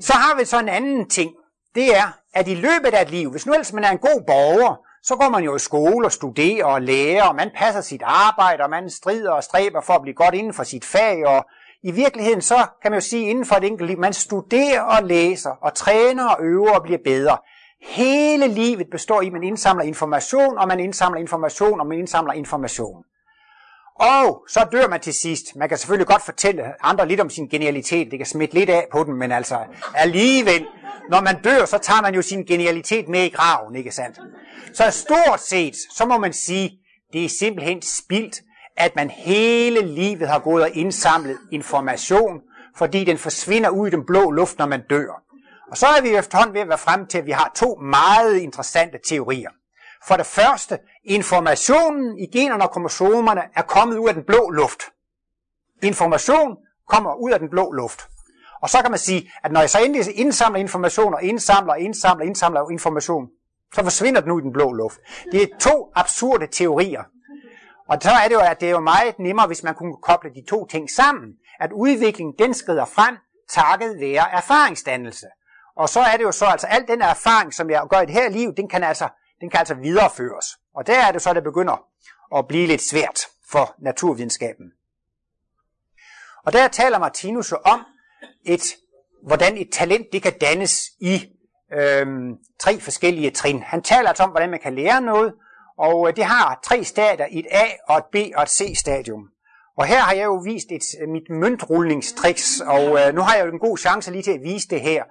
Så har vi så en anden ting. Det er, at i løbet af et liv, hvis nu ellers man er en god borger, så går man jo i skole og studerer og lærer, og man passer sit arbejde, og man strider og stræber for at blive godt inden for sit fag, og i virkeligheden så kan man jo sige inden for et enkelt liv, man studerer og læser og træner og øver og bliver bedre. Hele livet består i, at man indsamler information, og man indsamler information, og man indsamler information. Og så dør man til sidst. Man kan selvfølgelig godt fortælle andre lidt om sin genialitet. Det kan smitte lidt af på den, men altså alligevel, når man dør, så tager man jo sin genialitet med i graven, ikke sandt? Så stort set, så må man sige, det er simpelthen spildt, at man hele livet har gået og indsamlet information, fordi den forsvinder ud i den blå luft, når man dør. Og så er vi efterhånden ved at være frem til, at vi har to meget interessante teorier. For det første, informationen i generne og kromosomerne er kommet ud af den blå luft. Information kommer ud af den blå luft. Og så kan man sige, at når jeg så endelig indsamler information og indsamler, indsamler, indsamler information, så forsvinder den ud i den blå luft. Det er to absurde teorier. Og så er det jo, at det er jo meget nemmere, hvis man kunne koble de to ting sammen. At udviklingen, den skrider frem, takket være erfaringsdannelse. Og så er det jo så, altså al den erfaring, som jeg gør i det her liv, den kan altså, den kan altså videreføres. Og der er det så, det begynder at blive lidt svært for naturvidenskaben. Og der taler Martinus om, et, hvordan et talent det kan dannes i øhm, tre forskellige trin. Han taler altså om, hvordan man kan lære noget, og øh, det har tre stadier, et A og et B og et C-stadium. Og her har jeg jo vist et, øh, mit møntrulningstriks, og øh, nu har jeg jo en god chance lige til at vise det her.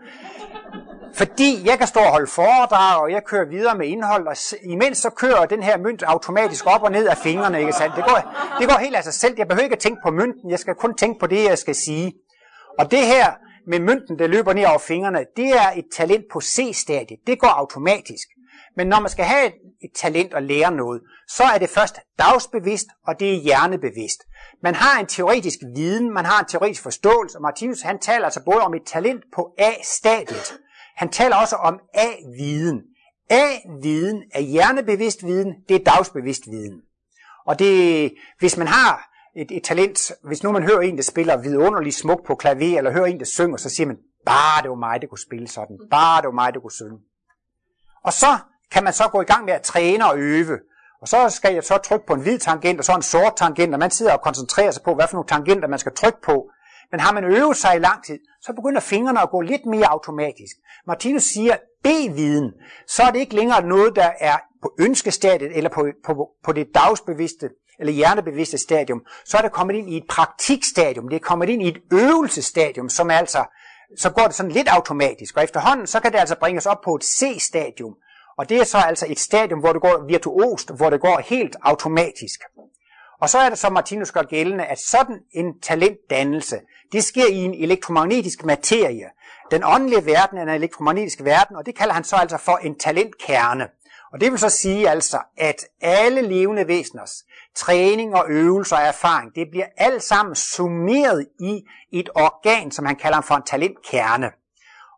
Fordi jeg kan stå og holde foredrag, og jeg kører videre med indhold, og imens så kører den her mønt automatisk op og ned af fingrene, ikke sandt? Det går, det går helt af sig selv. Jeg behøver ikke at tænke på mønten, jeg skal kun tænke på det, jeg skal sige. Og det her med mønten, der løber ned over fingrene, det er et talent på C-stadiet. Det går automatisk. Men når man skal have et, et talent og lære noget, så er det først dagsbevidst, og det er hjernebevidst. Man har en teoretisk viden, man har en teoretisk forståelse, og Martinus han taler altså både om et talent på A-stadiet. Han taler også om A-viden. A-viden er hjernebevidst viden, det er dagsbevidst viden. Og det, hvis man har et, et talent, hvis nu man hører en, der spiller vidunderligt smukt på klaver, eller hører en, der synger, så siger man, bare det var mig, der kunne spille sådan. Bare det var mig, der kunne synge. Og så kan man så gå i gang med at træne og øve. Og så skal jeg så trykke på en hvid tangent og så en sort tangent, og man sidder og koncentrerer sig på, hvad for nogle tangenter man skal trykke på. Men har man øvet sig i lang tid, så begynder fingrene at gå lidt mere automatisk. Martinus siger, B-viden, så er det ikke længere noget, der er på ønskestadiet eller på, på, på det dagsbevidste eller hjernebevidste stadium. Så er det kommet ind i et praktikstadium. Det er kommet ind i et øvelsestadium, som altså, så går det sådan lidt automatisk. Og efterhånden, så kan det altså bringes op på et C-stadium. Og det er så altså et stadium, hvor det går virtuost, hvor det går helt automatisk. Og så er det så, Martinus gør gældende, at sådan en talentdannelse, det sker i en elektromagnetisk materie. Den åndelige verden er en elektromagnetisk verden, og det kalder han så altså for en talentkerne. Og det vil så sige altså, at alle levende væseners træning og øvelser og erfaring, det bliver alt sammen summeret i et organ, som han kalder for en talentkerne.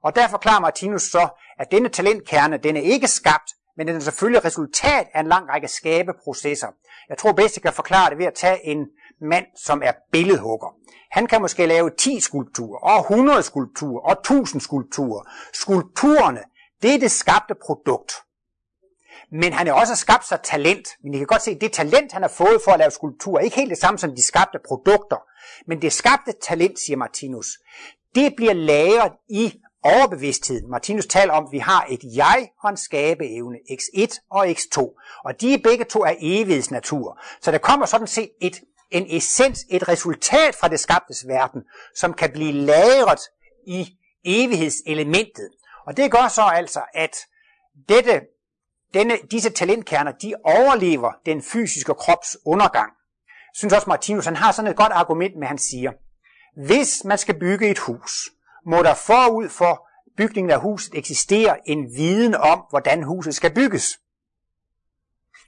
Og der forklarer Martinus så, at denne talentkerne, den er ikke skabt, men den er selvfølgelig resultat af en lang række skabeprocesser. Jeg tror bedst, jeg kan forklare det ved at tage en mand, som er billedhugger. Han kan måske lave 10 skulpturer, og 100 skulpturer, og 1000 skulpturer. Skulpturerne, det er det skabte produkt. Men han har også skabt sig talent. Men I kan godt se, at det talent, han har fået for at lave skulpturer, ikke helt det samme som de skabte produkter. Men det skabte talent, siger Martinus, det bliver lagret i overbevidstheden. Martinus taler om, at vi har et jeg og en skabeevne, x1 og x2. Og de begge to er evighedsnatur. Så der kommer sådan set et, en essens, et resultat fra det skabtes verden, som kan blive lagret i evighedselementet. Og det gør så altså, at dette, denne, disse talentkerner, de overlever den fysiske krops undergang. Jeg synes også, Martinus han har sådan et godt argument med, han siger, hvis man skal bygge et hus, må der forud for bygningen af huset eksistere en viden om, hvordan huset skal bygges.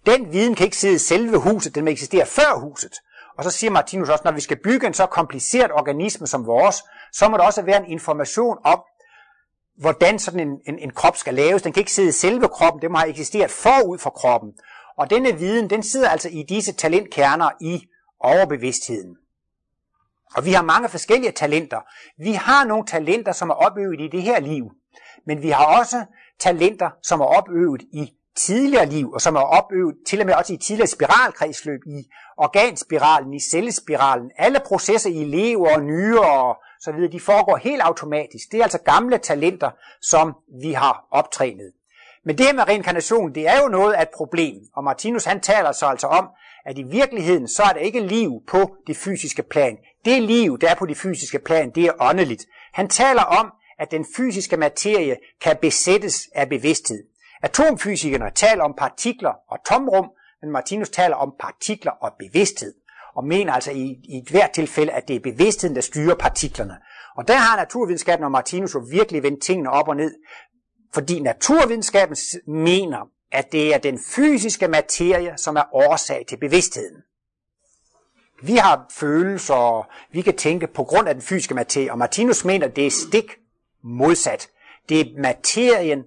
Den viden kan ikke sidde i selve huset, den må eksistere før huset. Og så siger Martinus også, når vi skal bygge en så kompliceret organisme som vores, så må der også være en information om, hvordan sådan en, en, en krop skal laves. Den kan ikke sidde i selve kroppen, det må have eksisteret forud for kroppen. Og denne viden, den sidder altså i disse talentkerner i overbevidstheden. Og vi har mange forskellige talenter. Vi har nogle talenter, som er opøvet i det her liv. Men vi har også talenter, som er opøvet i tidligere liv, og som er opøvet til og med også i tidligere spiralkredsløb, i organspiralen, i cellespiralen. Alle processer i lever og nyre og så videre, de foregår helt automatisk. Det er altså gamle talenter, som vi har optrænet. Men det her med reinkarnation, det er jo noget af et problem. Og Martinus han taler så altså om, at i virkeligheden, så er der ikke liv på det fysiske plan. Det liv, der er på det fysiske plan, det er åndeligt. Han taler om, at den fysiske materie kan besættes af bevidsthed. Atomfysikerne taler om partikler og tomrum, men Martinus taler om partikler og bevidsthed, og mener altså i, i et hvert tilfælde, at det er bevidstheden, der styrer partiklerne. Og der har naturvidenskaben og Martinus jo virkelig vendt tingene op og ned, fordi naturvidenskaben mener, at det er den fysiske materie, som er årsag til bevidstheden. Vi har følelser, og vi kan tænke på grund af den fysiske materie, og Martinus mener, at det er stik modsat. Det er materien,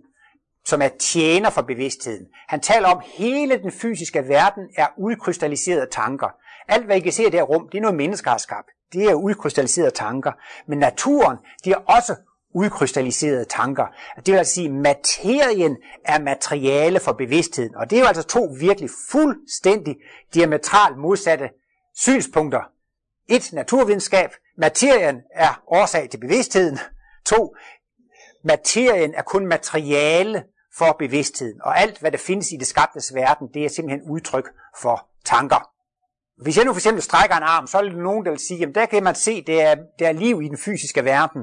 som er tjener for bevidstheden. Han taler om, at hele den fysiske verden er udkrystalliserede tanker. Alt, hvad I kan se i det her rum, det er noget, mennesker har skabt. Det er udkrystalliserede tanker. Men naturen, det er også udkrystalliserede tanker. Det vil altså sige, at materien er materiale for bevidstheden. Og det er jo altså to virkelig fuldstændig diametralt modsatte synspunkter. Et, naturvidenskab. Materien er årsag til bevidstheden. To, materien er kun materiale for bevidstheden. Og alt, hvad der findes i det skabtes verden, det er simpelthen udtryk for tanker. Hvis jeg nu for eksempel strækker en arm, så er det nogen, der vil sige, at der kan man se, at der er, der er liv i den fysiske verden.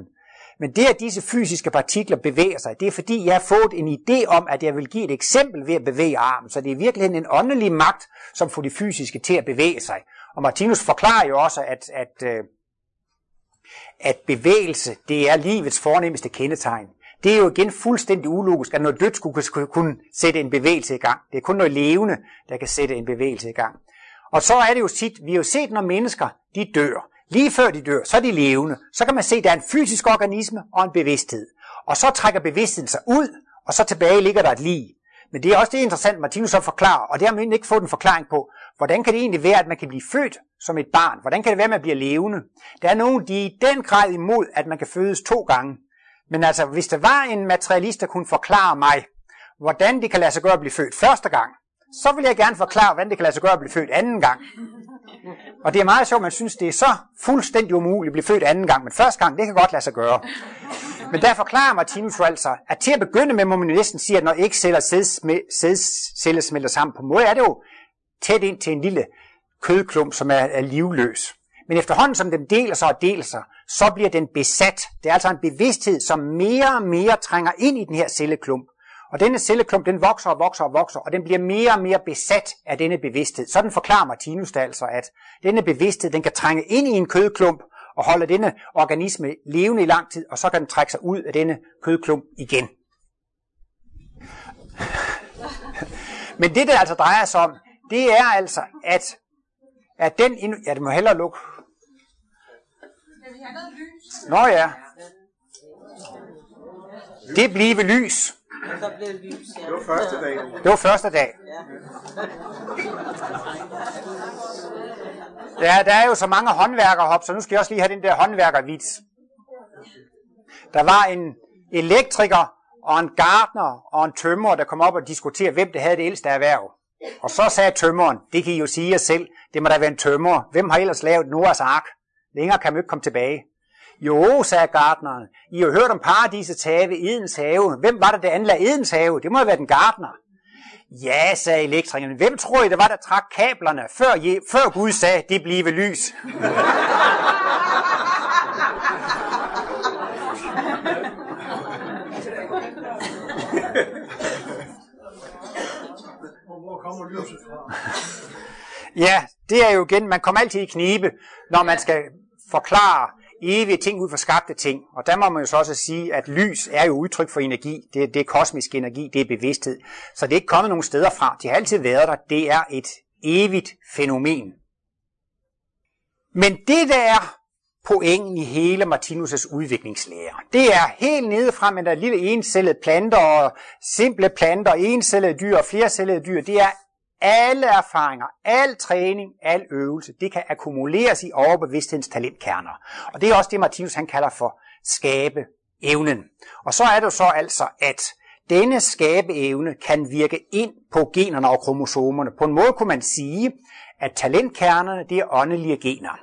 Men det, at disse fysiske partikler bevæger sig, det er fordi, jeg har fået en idé om, at jeg vil give et eksempel ved at bevæge armen. Så det er virkelig en åndelig magt, som får de fysiske til at bevæge sig. Og Martinus forklarer jo også, at, at, øh, at bevægelse, det er livets fornemmeste kendetegn. Det er jo igen fuldstændig ulogisk, at noget dødt skulle kunne sætte en bevægelse i gang. Det er kun noget levende, der kan sætte en bevægelse i gang. Og så er det jo tit, vi har jo set, når mennesker de dør, lige før de dør, så er de levende. Så kan man se, at der er en fysisk organisme og en bevidsthed. Og så trækker bevidstheden sig ud, og så tilbage ligger der et lig. Men det er også det interessant, Martinus så forklarer, og det har man ikke fået en forklaring på. Hvordan kan det egentlig være, at man kan blive født som et barn? Hvordan kan det være, at man bliver levende? Der er nogen, de er i den grad imod, at man kan fødes to gange. Men altså, hvis der var en materialist, der kunne forklare mig, hvordan det kan lade sig gøre at blive født første gang, så vil jeg gerne forklare, hvordan det kan lade sig gøre at blive født anden gang. Og det er meget sjovt, at man synes, det er så fuldstændig umuligt at blive født anden gang, men første gang, det kan godt lade sig gøre. Men der forklarer Martinus jo altså, at til at begynde med, må man næsten sige, at når ægceller sædceller smelter sammen på måde, er det jo tæt ind til en lille kødklump, som er, er livløs. Men efterhånden som den deler sig og deler sig, så bliver den besat. Det er altså en bevidsthed, som mere og mere trænger ind i den her celleklump. Og denne celleklump, den vokser og vokser og vokser, og den bliver mere og mere besat af denne bevidsthed. Sådan forklarer Martinus det altså, at denne bevidsthed, den kan trænge ind i en kødklump og holde denne organisme levende i lang tid, og så kan den trække sig ud af denne kødklump igen. Men det, der altså drejer sig om, det er altså, at, at den... Ja, det må hellere lukke. Nå ja. Det bliver lys. Så blev lys, ja. Det var første dag. Det var første dag. Ja, der er jo så mange håndværkerhop, så nu skal jeg også lige have den der håndværkervits. Der var en elektriker og en gartner og en tømrer, der kom op og diskuterede, hvem det havde det ældste erhverv. Og så sagde tømmeren, det kan I jo sige jer selv, det må da være en tømrer. Hvem har ellers lavet Noahs ark? Længere kan man ikke komme tilbage. Jo, sagde gartneren, I har hørt om paradisets have, Edens have. Hvem var det, der anlagde Edens have? Det må have været den gartner. Ja, sagde elektrikeren. Hvem tror I, det var, der trak kablerne, før, Je- før Gud sagde, det blive lys? Hvor kommer lyset fra? Ja, det er jo igen, man kommer altid i knibe, når man skal forklare evige ting ud fra skabte ting. Og der må man jo så også sige, at lys er jo udtryk for energi. Det, det er kosmisk energi, det er bevidsthed. Så det er ikke kommet nogen steder fra. De har altid været der. Det er et evigt fænomen. Men det der er pointen i hele Martinus' udviklingslære, det er helt nede fra, med der lille encellede planter og simple planter, encellede dyr og flercellede dyr, det er alle erfaringer, al træning, al øvelse, det kan akkumuleres i overbevidsthedens talentkerner. Og det er også det, Martinus han kalder for skabe evnen. Og så er det jo så altså, at denne skabeevne kan virke ind på generne og kromosomerne. På en måde kunne man sige, at talentkernerne det er åndelige gener.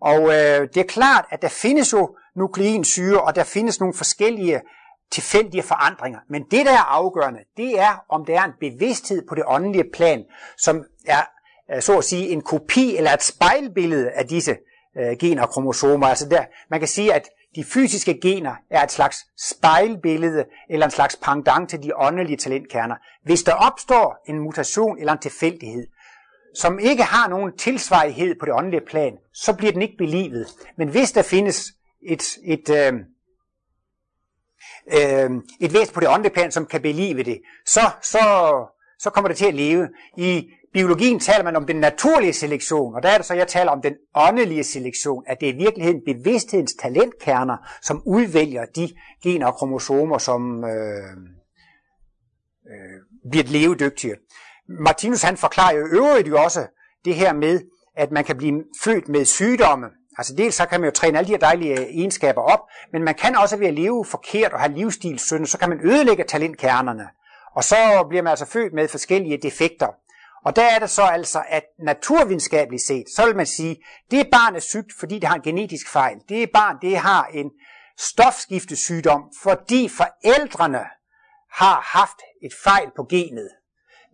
Og øh, det er klart, at der findes jo nukleinsyre, og der findes nogle forskellige tilfældige forandringer. Men det, der er afgørende, det er, om der er en bevidsthed på det åndelige plan, som er, øh, så at sige, en kopi eller et spejlbillede af disse øh, gener og kromosomer. Altså der, man kan sige, at de fysiske gener er et slags spejlbillede eller en slags pendant til de åndelige talentkerner. Hvis der opstår en mutation eller en tilfældighed, som ikke har nogen tilsvarighed på det åndelige plan, så bliver den ikke belivet. Men hvis der findes et, et, øh, øh, et væsen på det åndelige plan, som kan belive det, så, så, så kommer det til at leve. I biologien taler man om den naturlige selektion, og der er det så, jeg taler om den åndelige selektion, at det er i virkeligheden bevidsthedens talentkerner, som udvælger de gener og kromosomer, som øh, øh, bliver levedygtige. Martinus han forklarer jo øvrigt jo også det her med, at man kan blive født med sygdomme. Altså dels så kan man jo træne alle de her dejlige øh, egenskaber op, men man kan også ved at leve forkert og have livsstilssynd, så kan man ødelægge talentkernerne. Og så bliver man altså født med forskellige defekter. Og der er det så altså, at naturvidenskabeligt set, så vil man sige, det barn er sygt, fordi det har en genetisk fejl. Det barn, det har en stofskiftesygdom, fordi forældrene har haft et fejl på genet.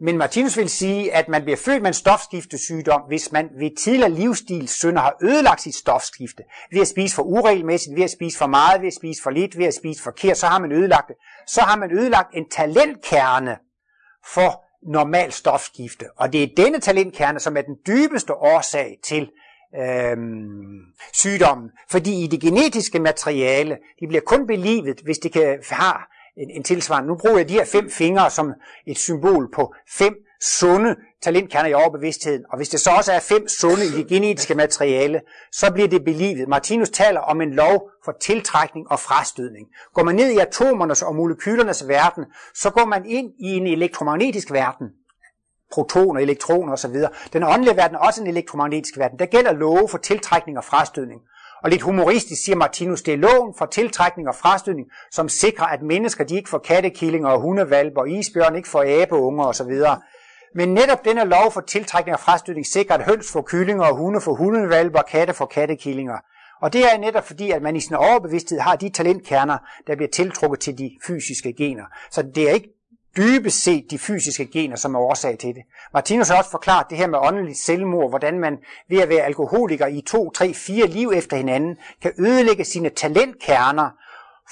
Men Martinus vil sige, at man bliver født med en stofskiftesygdom, hvis man ved tidligere livsstil synder har ødelagt sit stofskifte. Ved at spise for uregelmæssigt, ved at spise for meget, ved at spise for lidt, ved at spise forkert, så har man ødelagt det. Så har man ødelagt en talentkerne for normal stofskifte. Og det er denne talentkerne, som er den dybeste årsag til øhm, sygdommen. Fordi i det genetiske materiale, de bliver kun belivet, hvis det kan have en, en tilsvarende. Nu bruger jeg de her fem fingre som et symbol på fem sunde talentkerner i overbevidstheden. Og hvis det så også er fem sunde i det genetiske materiale, så bliver det belivet. Martinus taler om en lov for tiltrækning og frastødning. Går man ned i atomernes og molekylernes verden, så går man ind i en elektromagnetisk verden. Protoner, elektroner osv. Den åndelige verden er også en elektromagnetisk verden. Der gælder love for tiltrækning og frastødning. Og lidt humoristisk siger Martinus, det er loven for tiltrækning og frastødning, som sikrer, at mennesker de ikke får kattekillinger og hundevalper, og isbjørn ikke får abeunger osv. Men netop denne lov for tiltrækning og frastødning sikrer, at høns får kyllinger og hunde får hundevalper og katte får kattekillinger. Og det er netop fordi, at man i sin overbevidsthed har de talentkerner, der bliver tiltrukket til de fysiske gener. Så det er ikke dybest set de fysiske gener, som er årsag til det. Martinus har også forklaret det her med åndeligt selvmord, hvordan man ved at være alkoholiker i to, tre, fire liv efter hinanden, kan ødelægge sine talentkerner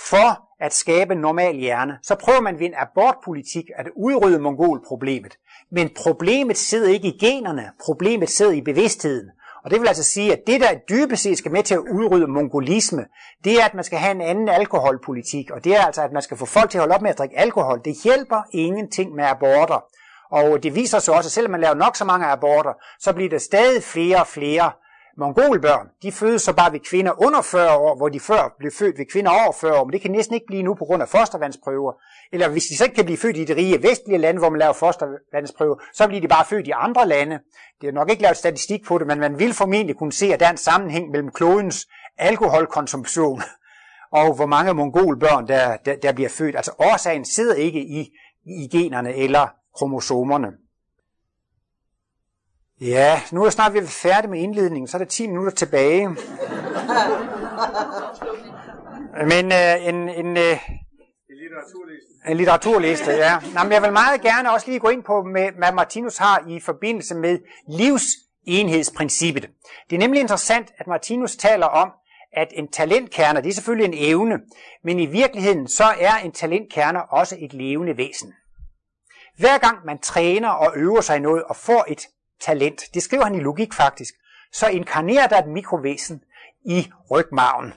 for at skabe en normal hjerne. Så prøver man ved en abortpolitik at udrydde mongolproblemet. Men problemet sidder ikke i generne, problemet sidder i bevidstheden. Og det vil altså sige, at det, der dybest set skal med til at udrydde mongolisme, det er, at man skal have en anden alkoholpolitik. Og det er altså, at man skal få folk til at holde op med at drikke alkohol. Det hjælper ingenting med aborter. Og det viser sig også, at selvom man laver nok så mange aborter, så bliver der stadig flere og flere mongolbørn. De fødes så bare ved kvinder under 40 år, hvor de før blev født ved kvinder over 40 år, men det kan næsten ikke blive nu på grund af fostervandsprøver. Eller hvis de så ikke kan blive født i det rige vestlige lande, hvor man laver fostervandsprøver, så bliver de bare født i andre lande. Det er nok ikke lavet statistik på det, men man vil formentlig kunne se, at der er en sammenhæng mellem klodens alkoholkonsumtion og hvor mange mongolbørn, der, der, der bliver født. Altså årsagen sidder ikke i, i generne eller kromosomerne. Ja, nu er snart vi er færdige med indledningen, så er der 10 minutter tilbage. Men øh, en, en, øh, en litteraturliste, ja. Nå, men jeg vil meget gerne også lige gå ind på, med, hvad Martinus har i forbindelse med livsenhedsprincippet. Det er nemlig interessant, at Martinus taler om, at en talentkerne, det er selvfølgelig en evne, men i virkeligheden så er en talentkerne også et levende væsen. Hver gang man træner og øver sig i noget og får et talent, det skriver han i logik faktisk, så inkarnerer der et mikrovæsen i rygmarven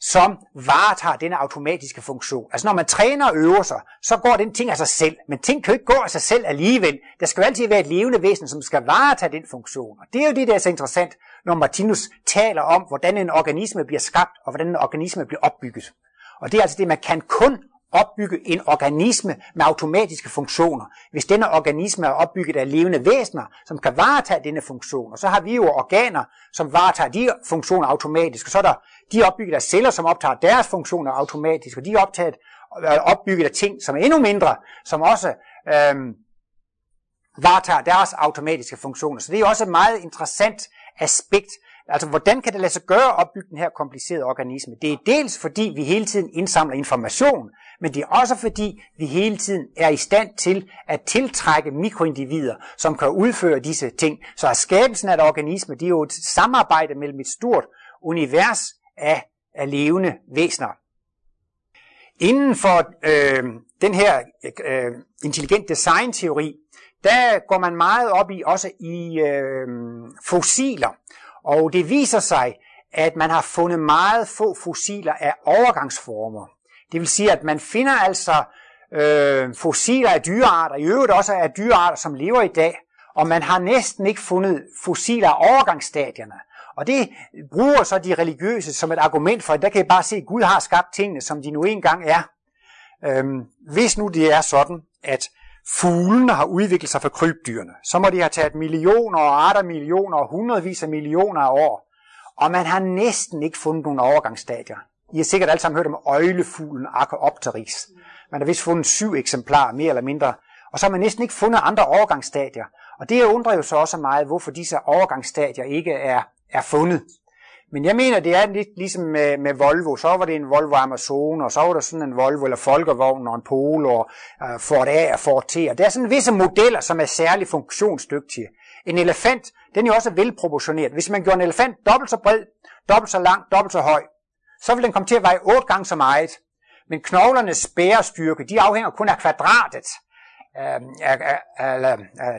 som varetager denne automatiske funktion. Altså når man træner og øver sig, så går den ting af sig selv. Men ting kan jo ikke gå af sig selv alligevel. Der skal jo altid være et levende væsen, som skal varetage den funktion. Og det er jo det, der er så interessant, når Martinus taler om, hvordan en organisme bliver skabt, og hvordan en organisme bliver opbygget. Og det er altså det, man kan kun opbygge en organisme med automatiske funktioner, hvis denne organisme er opbygget af levende væsener, som kan varetage denne funktion. Og så har vi jo organer, som varetager de funktioner automatisk, og så er der de er opbygget af celler, som optager deres funktioner automatisk, og de er optaget, øh, opbygget af ting, som er endnu mindre, som også øhm, varetager deres automatiske funktioner. Så det er også et meget interessant aspekt Altså, hvordan kan det lade sig gøre at opbygge den her komplicerede organisme? Det er dels fordi, vi hele tiden indsamler information, men det er også fordi, vi hele tiden er i stand til at tiltrække mikroindivider, som kan udføre disse ting. Så skabelsen af et organisme, det er jo et samarbejde mellem et stort univers af, af levende væsener. Inden for øh, den her øh, intelligent design-teori, der går man meget op i også i øh, fossiler. Og det viser sig, at man har fundet meget få fossiler af overgangsformer. Det vil sige, at man finder altså øh, fossiler af dyrearter, i øvrigt også af dyrearter, som lever i dag, og man har næsten ikke fundet fossiler af overgangsstadierne. Og det bruger så de religiøse som et argument for, at der kan I bare se, at Gud har skabt tingene, som de nu engang er. Øhm, hvis nu det er sådan, at fuglene har udviklet sig fra krybdyrene, så må de have taget millioner og arter millioner og hundredvis af millioner af år. Og man har næsten ikke fundet nogen overgangsstadier. I har sikkert alle sammen hørt om øjlefuglen Archaeopteryx. Man har vist fundet syv eksemplarer, mere eller mindre. Og så har man næsten ikke fundet andre overgangsstadier. Og det undrer jo så også meget, hvorfor disse overgangsstadier ikke er, er fundet. Men jeg mener, det er lidt ligesom med, med Volvo. Så var det en Volvo Amazon, og så var der sådan en Volvo eller Folkevogn og en Polo og uh, Ford A og Ford T. Og der er sådan visse modeller, som er særligt funktionsdygtige. En elefant, den er jo også velproportioneret. Hvis man gjorde en elefant dobbelt så bred, dobbelt så lang, dobbelt så høj, så vil den komme til at veje otte gange så meget. Men knoglernes bærestyrke, de afhænger kun af kvadratet. Uh,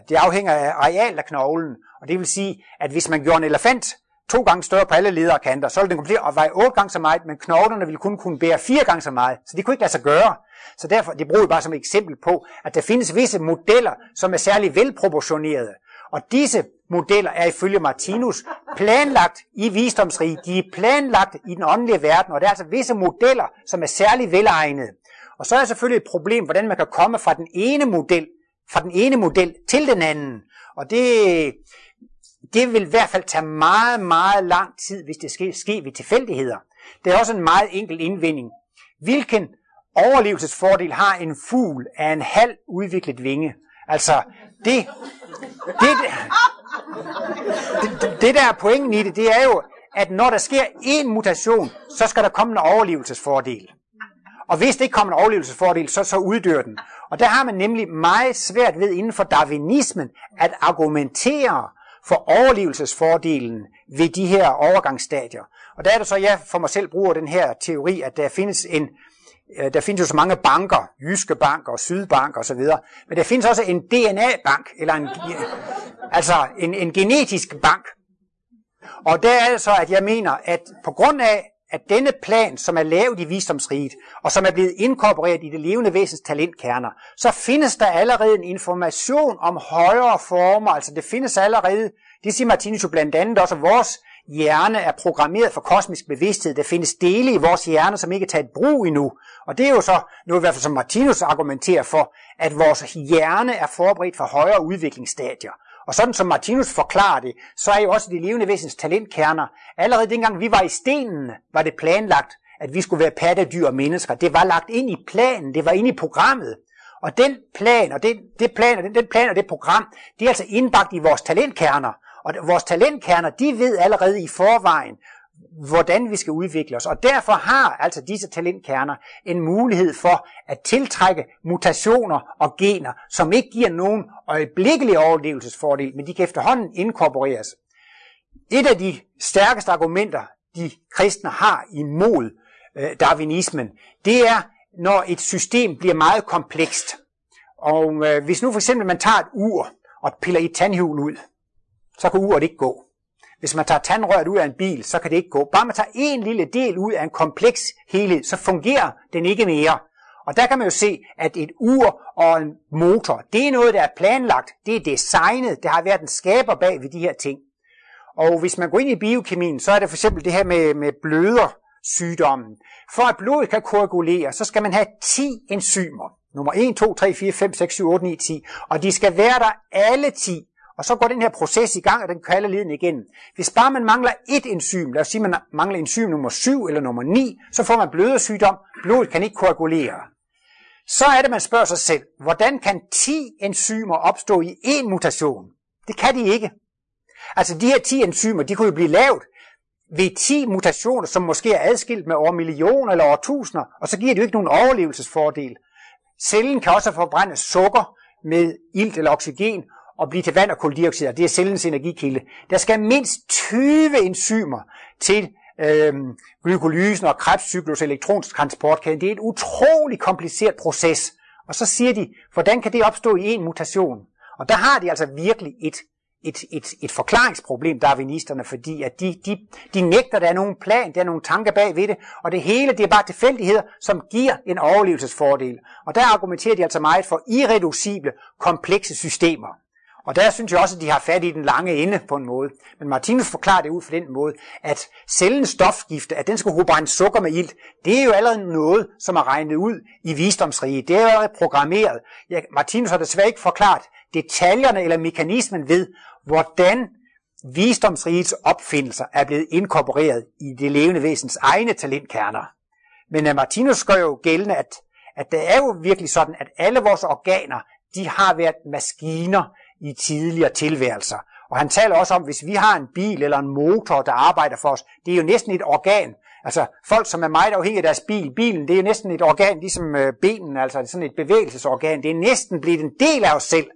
det afhænger af arealet af knoglen. Og det vil sige, at hvis man gjorde en elefant to gange større på alle ledere kanter, så ville den komme til at veje otte gange så meget, men knoglerne ville kun kunne bære fire gange så meget. Så det kunne ikke lade sig gøre. Så derfor, det bruger vi bare som et eksempel på, at der findes visse modeller, som er særlig velproportionerede. Og disse modeller er ifølge Martinus planlagt i visdomsrig. De er planlagt i den åndelige verden, og der er altså visse modeller, som er særlig velegnede. Og så er der selvfølgelig et problem, hvordan man kan komme fra den ene model, fra den ene model til den anden. Og det, det vil i hvert fald tage meget, meget lang tid, hvis det skal ske ved tilfældigheder. Det er også en meget enkel indvending. Hvilken overlevelsesfordel har en fugl af en halv udviklet vinge? Altså, det, det, det, det der er pointen i det, det er jo, at når der sker en mutation, så skal der komme en overlevelsesfordel. Og hvis det ikke kommer en overlevelsesfordel, så, så uddør den. Og der har man nemlig meget svært ved inden for darwinismen at argumentere for overlevelsesfordelen ved de her overgangsstadier. Og der er det så, jeg for mig selv bruger den her teori, at der findes en, øh, der findes jo så mange banker, Jyske Bank og Sydbank og så videre, men der findes også en DNA-bank, eller en, altså en, en genetisk bank. Og der er det så, at jeg mener, at på grund af, at denne plan, som er lavet i visdomsriget, og som er blevet inkorporeret i det levende væsens talentkerner, så findes der allerede en information om højere former, altså det findes allerede, det siger Martinus jo blandt andet også, at vores hjerne er programmeret for kosmisk bevidsthed. Der findes dele i vores hjerne, som ikke er taget brug endnu. Og det er jo så noget i hvert fald, som Martinus argumenterer for, at vores hjerne er forberedt for højere udviklingsstadier. Og sådan som Martinus forklarer det, så er jo også de levende væsens talentkerner. Allerede dengang vi var i stenen, var det planlagt, at vi skulle være pattedyr og mennesker. Det var lagt ind i planen, det var ind i programmet. Og den plan og det, det plan og den, den plan og det program, det er altså indbagt i vores talentkerner. Og vores talentkerner, de ved allerede i forvejen, hvordan vi skal udvikle os. Og derfor har altså disse talentkerner en mulighed for at tiltrække mutationer og gener, som ikke giver nogen øjeblikkelig overlevelsesfordel, men de kan efterhånden inkorporeres. Et af de stærkeste argumenter, de kristne har imod øh, darwinismen, det er, når et system bliver meget komplekst. Og øh, hvis nu for eksempel man tager et ur og piller et tandhjul ud, så kan uret ikke gå. Hvis man tager tandrøret ud af en bil, så kan det ikke gå. Bare man tager en lille del ud af en kompleks helhed, så fungerer den ikke mere. Og der kan man jo se, at et ur og en motor, det er noget, der er planlagt. Det er designet. Der har været en skaber bag ved de her ting. Og hvis man går ind i biokemien, så er det for eksempel det her med, med bløder sygdommen. For at blodet kan koagulere, så skal man have 10 enzymer. Nummer 1, 2, 3, 4, 5, 6, 7, 8, 9, 10. Og de skal være der alle 10. Og så går den her proces i gang, og den kalder leden igen. Hvis bare man mangler et enzym, lad os sige, man mangler enzym nummer 7 eller nummer 9, så får man blødersygdom, blodet kan ikke koagulere. Så er det, man spørger sig selv, hvordan kan 10 enzymer opstå i én mutation? Det kan de ikke. Altså de her 10 enzymer, de kunne jo blive lavet, ved 10 mutationer, som måske er adskilt med over millioner eller over tusinder, og så giver det jo ikke nogen overlevelsesfordel. Cellen kan også forbrænde sukker med ilt eller oxygen og blive til vand og koldioxid, og det er cellens energikilde. Der skal mindst 20 enzymer til øh, glykolysen og krebscyklus elektrontransportkæden. Det er et utrolig kompliceret proces. Og så siger de, hvordan kan det opstå i en mutation? Og der har de altså virkelig et, et, et, et forklaringsproblem, darwinisterne, fordi at de, de, de nægter, at der er nogen plan, der er nogen tanker bag ved det, og det hele det er bare tilfældigheder, som giver en overlevelsesfordel. Og der argumenterer de altså meget for irreducible, komplekse systemer. Og der synes jeg også, at de har fat i den lange ende på en måde. Men Martinus forklarer det ud for den måde, at cellens stofgifte, at den skal kunne brænde sukker med ilt, det er jo allerede noget, som er regnet ud i visdomsriget. Det er jo allerede programmeret. Ja, Martinus har desværre ikke forklaret detaljerne eller mekanismen ved, hvordan visdomsrigets opfindelser er blevet inkorporeret i det levende væsens egne talentkerner. Men øh, Martinus gør jo gældende, at, at det er jo virkelig sådan, at alle vores organer, de har været maskiner, i tidligere tilværelser. Og han taler også om, hvis vi har en bil eller en motor, der arbejder for os, det er jo næsten et organ. Altså folk, som er meget afhængige af deres bil, bilen det er jo næsten et organ, ligesom øh, benene, benen, altså sådan et bevægelsesorgan. Det er næsten blevet en del af os selv.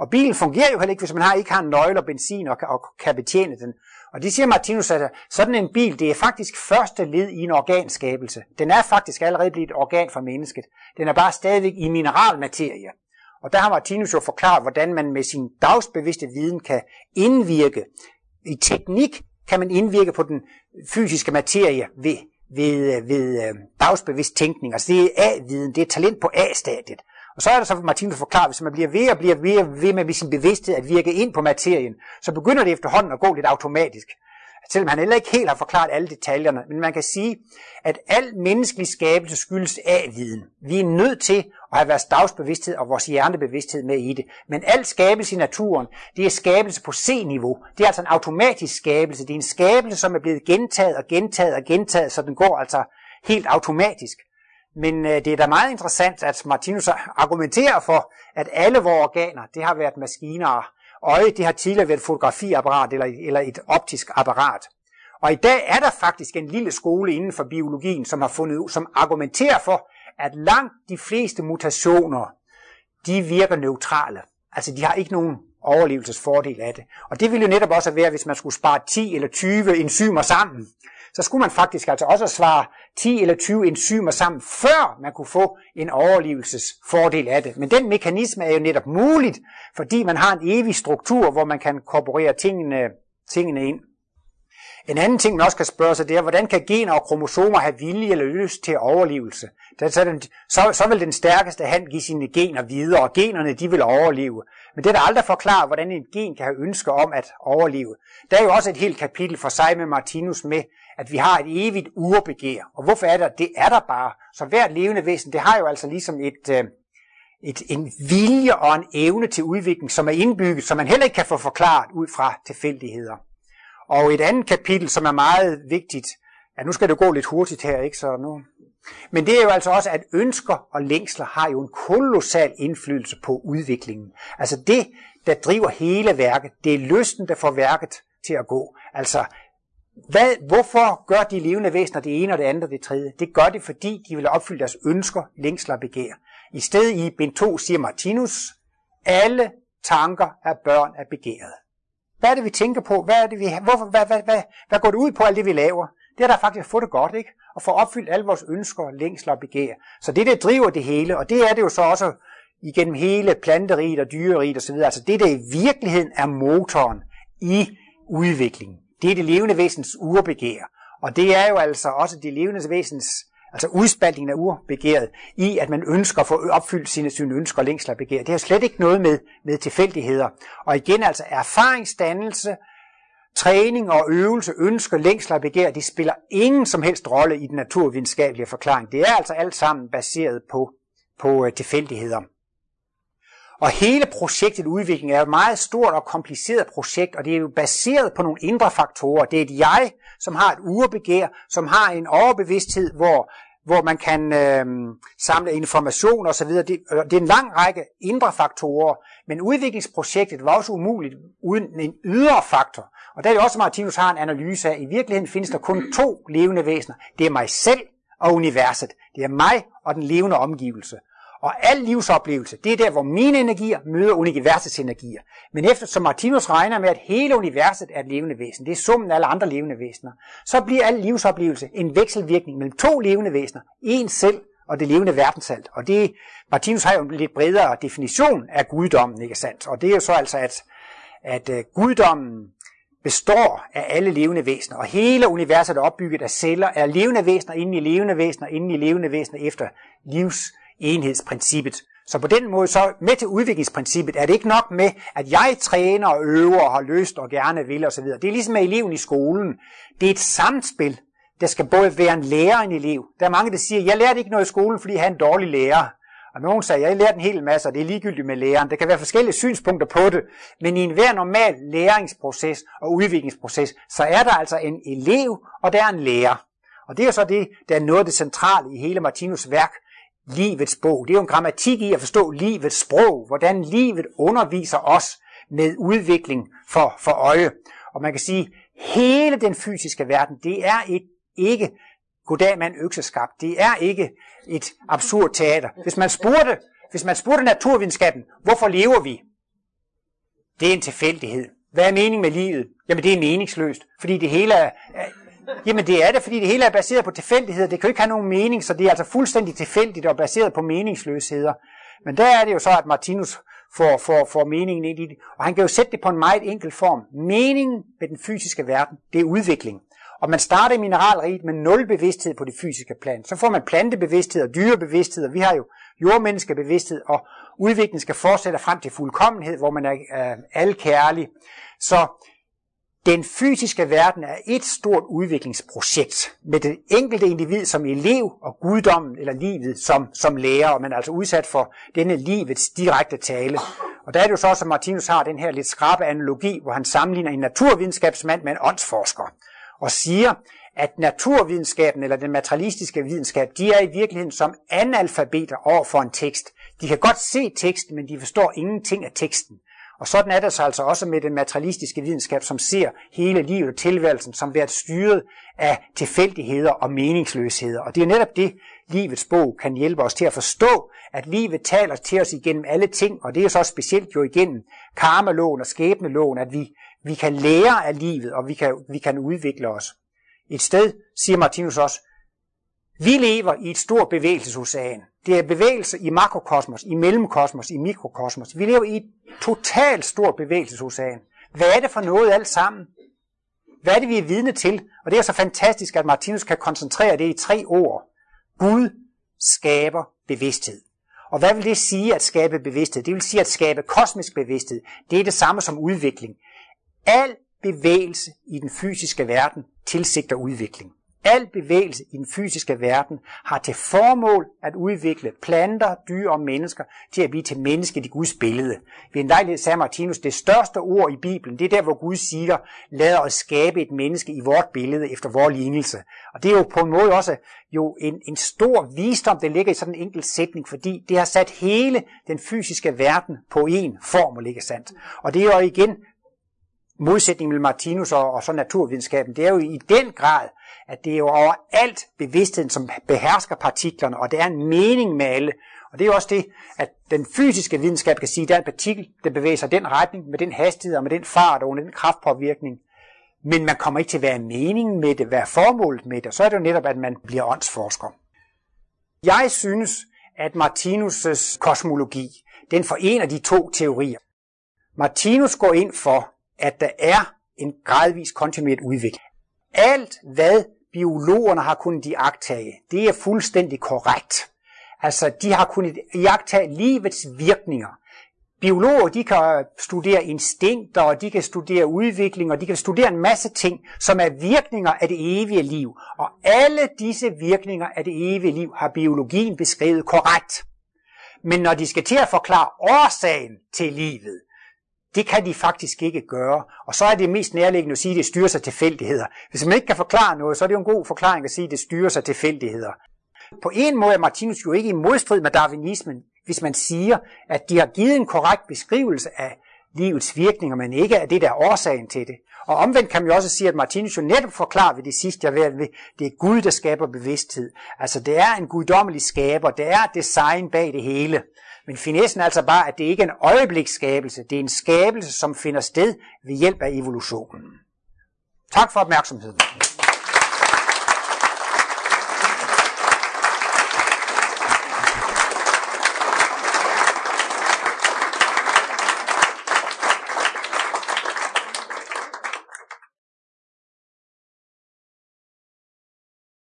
Og bilen fungerer jo heller ikke, hvis man har, ikke har en nøgle og benzin og, og kan betjene den. Og det siger Martinus, at sådan en bil, det er faktisk første led i en organskabelse. Den er faktisk allerede blevet et organ for mennesket. Den er bare stadigvæk i mineralmaterie. Og der har Martinus jo forklaret, hvordan man med sin dagsbevidste viden kan indvirke. I teknik kan man indvirke på den fysiske materie ved, ved, ved øh, dagsbevidst tænkning. Altså det er A-viden, det er talent på A-stadiet. Og så er der så Martinus forklaret, hvis man bliver ved og bliver ved, ved med sin bevidsthed at virke ind på materien, så begynder det efterhånden at gå lidt automatisk selvom han heller ikke helt har forklaret alle detaljerne. Men man kan sige, at al menneskelig skabelse skyldes af viden. Vi er nødt til at have vores dagsbevidsthed og vores hjernebevidsthed med i det. Men al skabelse i naturen, det er skabelse på C-niveau. Det er altså en automatisk skabelse. Det er en skabelse, som er blevet gentaget og gentaget og gentaget, så den går altså helt automatisk. Men øh, det er da meget interessant, at Martinus argumenterer for, at alle vores organer, det har været maskiner, Øje, det har tidligere været et fotografiapparat eller, eller et optisk apparat. Og i dag er der faktisk en lille skole inden for biologien, som har fundet ud, som argumenterer for, at langt de fleste mutationer, de virker neutrale. Altså de har ikke nogen overlevelsesfordel af det. Og det ville jo netop også være, hvis man skulle spare 10 eller 20 enzymer sammen så skulle man faktisk altså også svare 10 eller 20 enzymer sammen, før man kunne få en overlevelsesfordel af det. Men den mekanisme er jo netop muligt, fordi man har en evig struktur, hvor man kan korporere tingene, tingene ind. En anden ting, man også kan spørge sig, det er, hvordan kan gener og kromosomer have vilje eller lyst til overlevelse? Så, den, så, så vil den stærkeste hand give sine gener videre, og generne de vil overleve. Men det er der aldrig forklaret, hvordan en gen kan have ønsker om at overleve. Der er jo også et helt kapitel for sig med Martinus med, at vi har et evigt urbegær. Og hvorfor er det? Det er der bare. Så hvert levende væsen, det har jo altså ligesom et, øh, et, en vilje og en evne til udvikling, som er indbygget, som man heller ikke kan få forklaret ud fra tilfældigheder. Og et andet kapitel, som er meget vigtigt, ja nu skal det gå lidt hurtigt her, ikke? Så nu. Men det er jo altså også, at ønsker og længsler har jo en kolossal indflydelse på udviklingen. Altså det, der driver hele værket, det er lysten, der får værket til at gå. Altså hvad, hvorfor gør de levende væsener det ene og det andet og det tredje? Det gør det, fordi de vil opfylde deres ønsker, længsler og begær. I stedet i bind 2 siger Martinus, alle tanker af børn er begæret. Hvad er det, vi tænker på? Hvad, er det, vi, hvorfor, hvad, hvad, hvad, hvad går det ud på, alt det, vi laver? Det er der faktisk at få det godt, ikke? Og få opfyldt alle vores ønsker, længsler og begær. Så det, der driver det hele, og det er det jo så også igennem hele planteriget og dyreriget osv., altså det, der i virkeligheden er motoren i udviklingen. Det er det levende væsens urbegær. Og det er jo altså også det levende væsens altså udspaltningen af urbegæret, i at man ønsker at få opfyldt sine, sine ønsker og længsler og begær. Det har slet ikke noget med, med tilfældigheder. Og igen altså erfaringsdannelse, træning og øvelse, ønsker, længsler og begær, de spiller ingen som helst rolle i den naturvidenskabelige forklaring. Det er altså alt sammen baseret på, på øh, tilfældigheder. Og hele projektet udvikling er et meget stort og kompliceret projekt, og det er jo baseret på nogle indre faktorer. Det er et jeg, som har et urbegær, som har en overbevidsthed, hvor, hvor man kan øh, samle information osv. Det, det er en lang række indre faktorer, men udviklingsprojektet var også umuligt uden en ydre faktor. Og der er det også, Martinus har en analyse af, at i virkeligheden findes der kun to levende væsener. Det er mig selv og universet. Det er mig og den levende omgivelse. Og al livsoplevelse, det er der, hvor mine energier møder universets energier. Men efter som Martinus regner med, at hele universet er et levende væsen, det er summen af alle andre levende væsener, så bliver al livsoplevelse en vekselvirkning mellem to levende væsener, en selv og det levende verdensalt. Og det, Martinus har jo en lidt bredere definition af guddommen, ikke sandt? Og det er jo så altså, at, at øh, guddommen består af alle levende væsener, og hele universet er opbygget af celler, af levende væsener inde i levende væsener, inde i levende væsener efter livs enhedsprincippet. Så på den måde, så med til udviklingsprincippet, er det ikke nok med, at jeg træner og øver og har lyst og gerne vil osv. Det er ligesom med eleven i skolen. Det er et samspil. Der skal både være en lærer og en elev. Der er mange, der siger, jeg lærte ikke noget i skolen, fordi jeg havde en dårlig lærer. Og nogen sagde, jeg lærte en hel masse, og det er ligegyldigt med læreren. Der kan være forskellige synspunkter på det, men i enhver normal læringsproces og udviklingsproces, så er der altså en elev, og der er en lærer. Og det er så det, der er noget af det centrale i hele Martinus værk, livets bog. Det er jo en grammatik i at forstå livets sprog, hvordan livet underviser os med udvikling for, for øje. Og man kan sige, hele den fysiske verden, det er et, ikke goddag mand økseskab. Det er ikke et absurd teater. Hvis man spurgte, hvis man spurgte naturvidenskaben, hvorfor lever vi? Det er en tilfældighed. Hvad er meningen med livet? Jamen det er meningsløst, fordi det hele er, Jamen det er det, fordi det hele er baseret på tilfældigheder. Det kan jo ikke have nogen mening, så det er altså fuldstændig tilfældigt og baseret på meningsløsheder. Men der er det jo så, at Martinus får, får, får meningen ind i det. Og han kan jo sætte det på en meget enkel form. Meningen med den fysiske verden, det er udvikling. Og man starter i mineralriget med nul bevidsthed på det fysiske plan. Så får man plantebevidsthed og dyrebevidsthed, og vi har jo jordmenneskebevidsthed, og udviklingen skal fortsætte frem til fuldkommenhed, hvor man er øh, alkærlig. Så den fysiske verden er et stort udviklingsprojekt med det enkelte individ som elev og guddommen eller livet som, som lærer, og man er altså udsat for denne livets direkte tale. Og der er det jo så, at Martinus har den her lidt skrappe analogi, hvor han sammenligner en naturvidenskabsmand med en åndsforsker, og siger, at naturvidenskaben eller den materialistiske videnskab, de er i virkeligheden som analfabeter over for en tekst. De kan godt se teksten, men de forstår ingenting af teksten. Og sådan er det så altså også med den materialistiske videnskab, som ser hele livet og tilværelsen som været styret af tilfældigheder og meningsløsheder. Og det er netop det, livets bog kan hjælpe os til at forstå, at livet taler til os igennem alle ting, og det er så specielt jo igennem karmeloven og skæbneloven, at vi, vi kan lære af livet, og vi kan, vi kan udvikle os. Et sted, siger Martinus også, vi lever i et stort bevægelsesocean. Det er bevægelse i makrokosmos, i mellemkosmos, i mikrokosmos. Vi lever i et totalt stort bevægelsesocean. Hvad er det for noget alt sammen? Hvad er det, vi er vidne til? Og det er så fantastisk, at Martinus kan koncentrere det i tre ord. Gud skaber bevidsthed. Og hvad vil det sige at skabe bevidsthed? Det vil sige at skabe kosmisk bevidsthed. Det er det samme som udvikling. Al bevægelse i den fysiske verden tilsigter udvikling. Al bevægelse i den fysiske verden har til formål at udvikle planter, dyr og mennesker til at blive til mennesket i Guds billede. Ved en lejlighed sagde Martinus, det største ord i Bibelen, det er der, hvor Gud siger, lad os skabe et menneske i vort billede efter vores lignelse. Og det er jo på en måde også jo en, en stor visdom, der ligger i sådan en enkelt sætning, fordi det har sat hele den fysiske verden på én formel, ikke sandt? Og det er jo igen modsætning mellem Martinus og, og så naturvidenskaben, det er jo i den grad, at det er jo overalt bevidstheden, som behersker partiklerne, og det er en mening med alle. Og det er jo også det, at den fysiske videnskab kan sige, at der er en partikel, der bevæger sig den retning, med den hastighed og med den fart og under den kraftpåvirkning. Men man kommer ikke til at være meningen med det, være formålet med det, så er det jo netop, at man bliver åndsforsker. Jeg synes, at Martinus' kosmologi, den forener de to teorier. Martinus går ind for, at der er en gradvis kontinuerlig udvikling. Alt, hvad biologerne har kunnet iagtage, det er fuldstændig korrekt. Altså, de har kunnet iagtage livets virkninger. Biologer, de kan studere instinkter, og de kan studere udvikling, og de kan studere en masse ting, som er virkninger af det evige liv. Og alle disse virkninger af det evige liv har biologien beskrevet korrekt. Men når de skal til at forklare årsagen til livet, det kan de faktisk ikke gøre. Og så er det mest nærliggende at sige, at det styrer sig tilfældigheder. Hvis man ikke kan forklare noget, så er det jo en god forklaring at sige, at det styrer sig tilfældigheder. På en måde er Martinus jo ikke i modstrid med darwinismen, hvis man siger, at de har givet en korrekt beskrivelse af livets virkninger, men ikke af det, der er årsagen til det. Og omvendt kan man jo også sige, at Martinus jo netop forklarer ved det sidste, jeg ved, det er Gud, der skaber bevidsthed. Altså det er en guddommelig skaber, det er design bag det hele. Men finessen er altså bare, at det ikke er en øjebliksskabelse, det er en skabelse, som finder sted ved hjælp af evolutionen. Tak for opmærksomheden.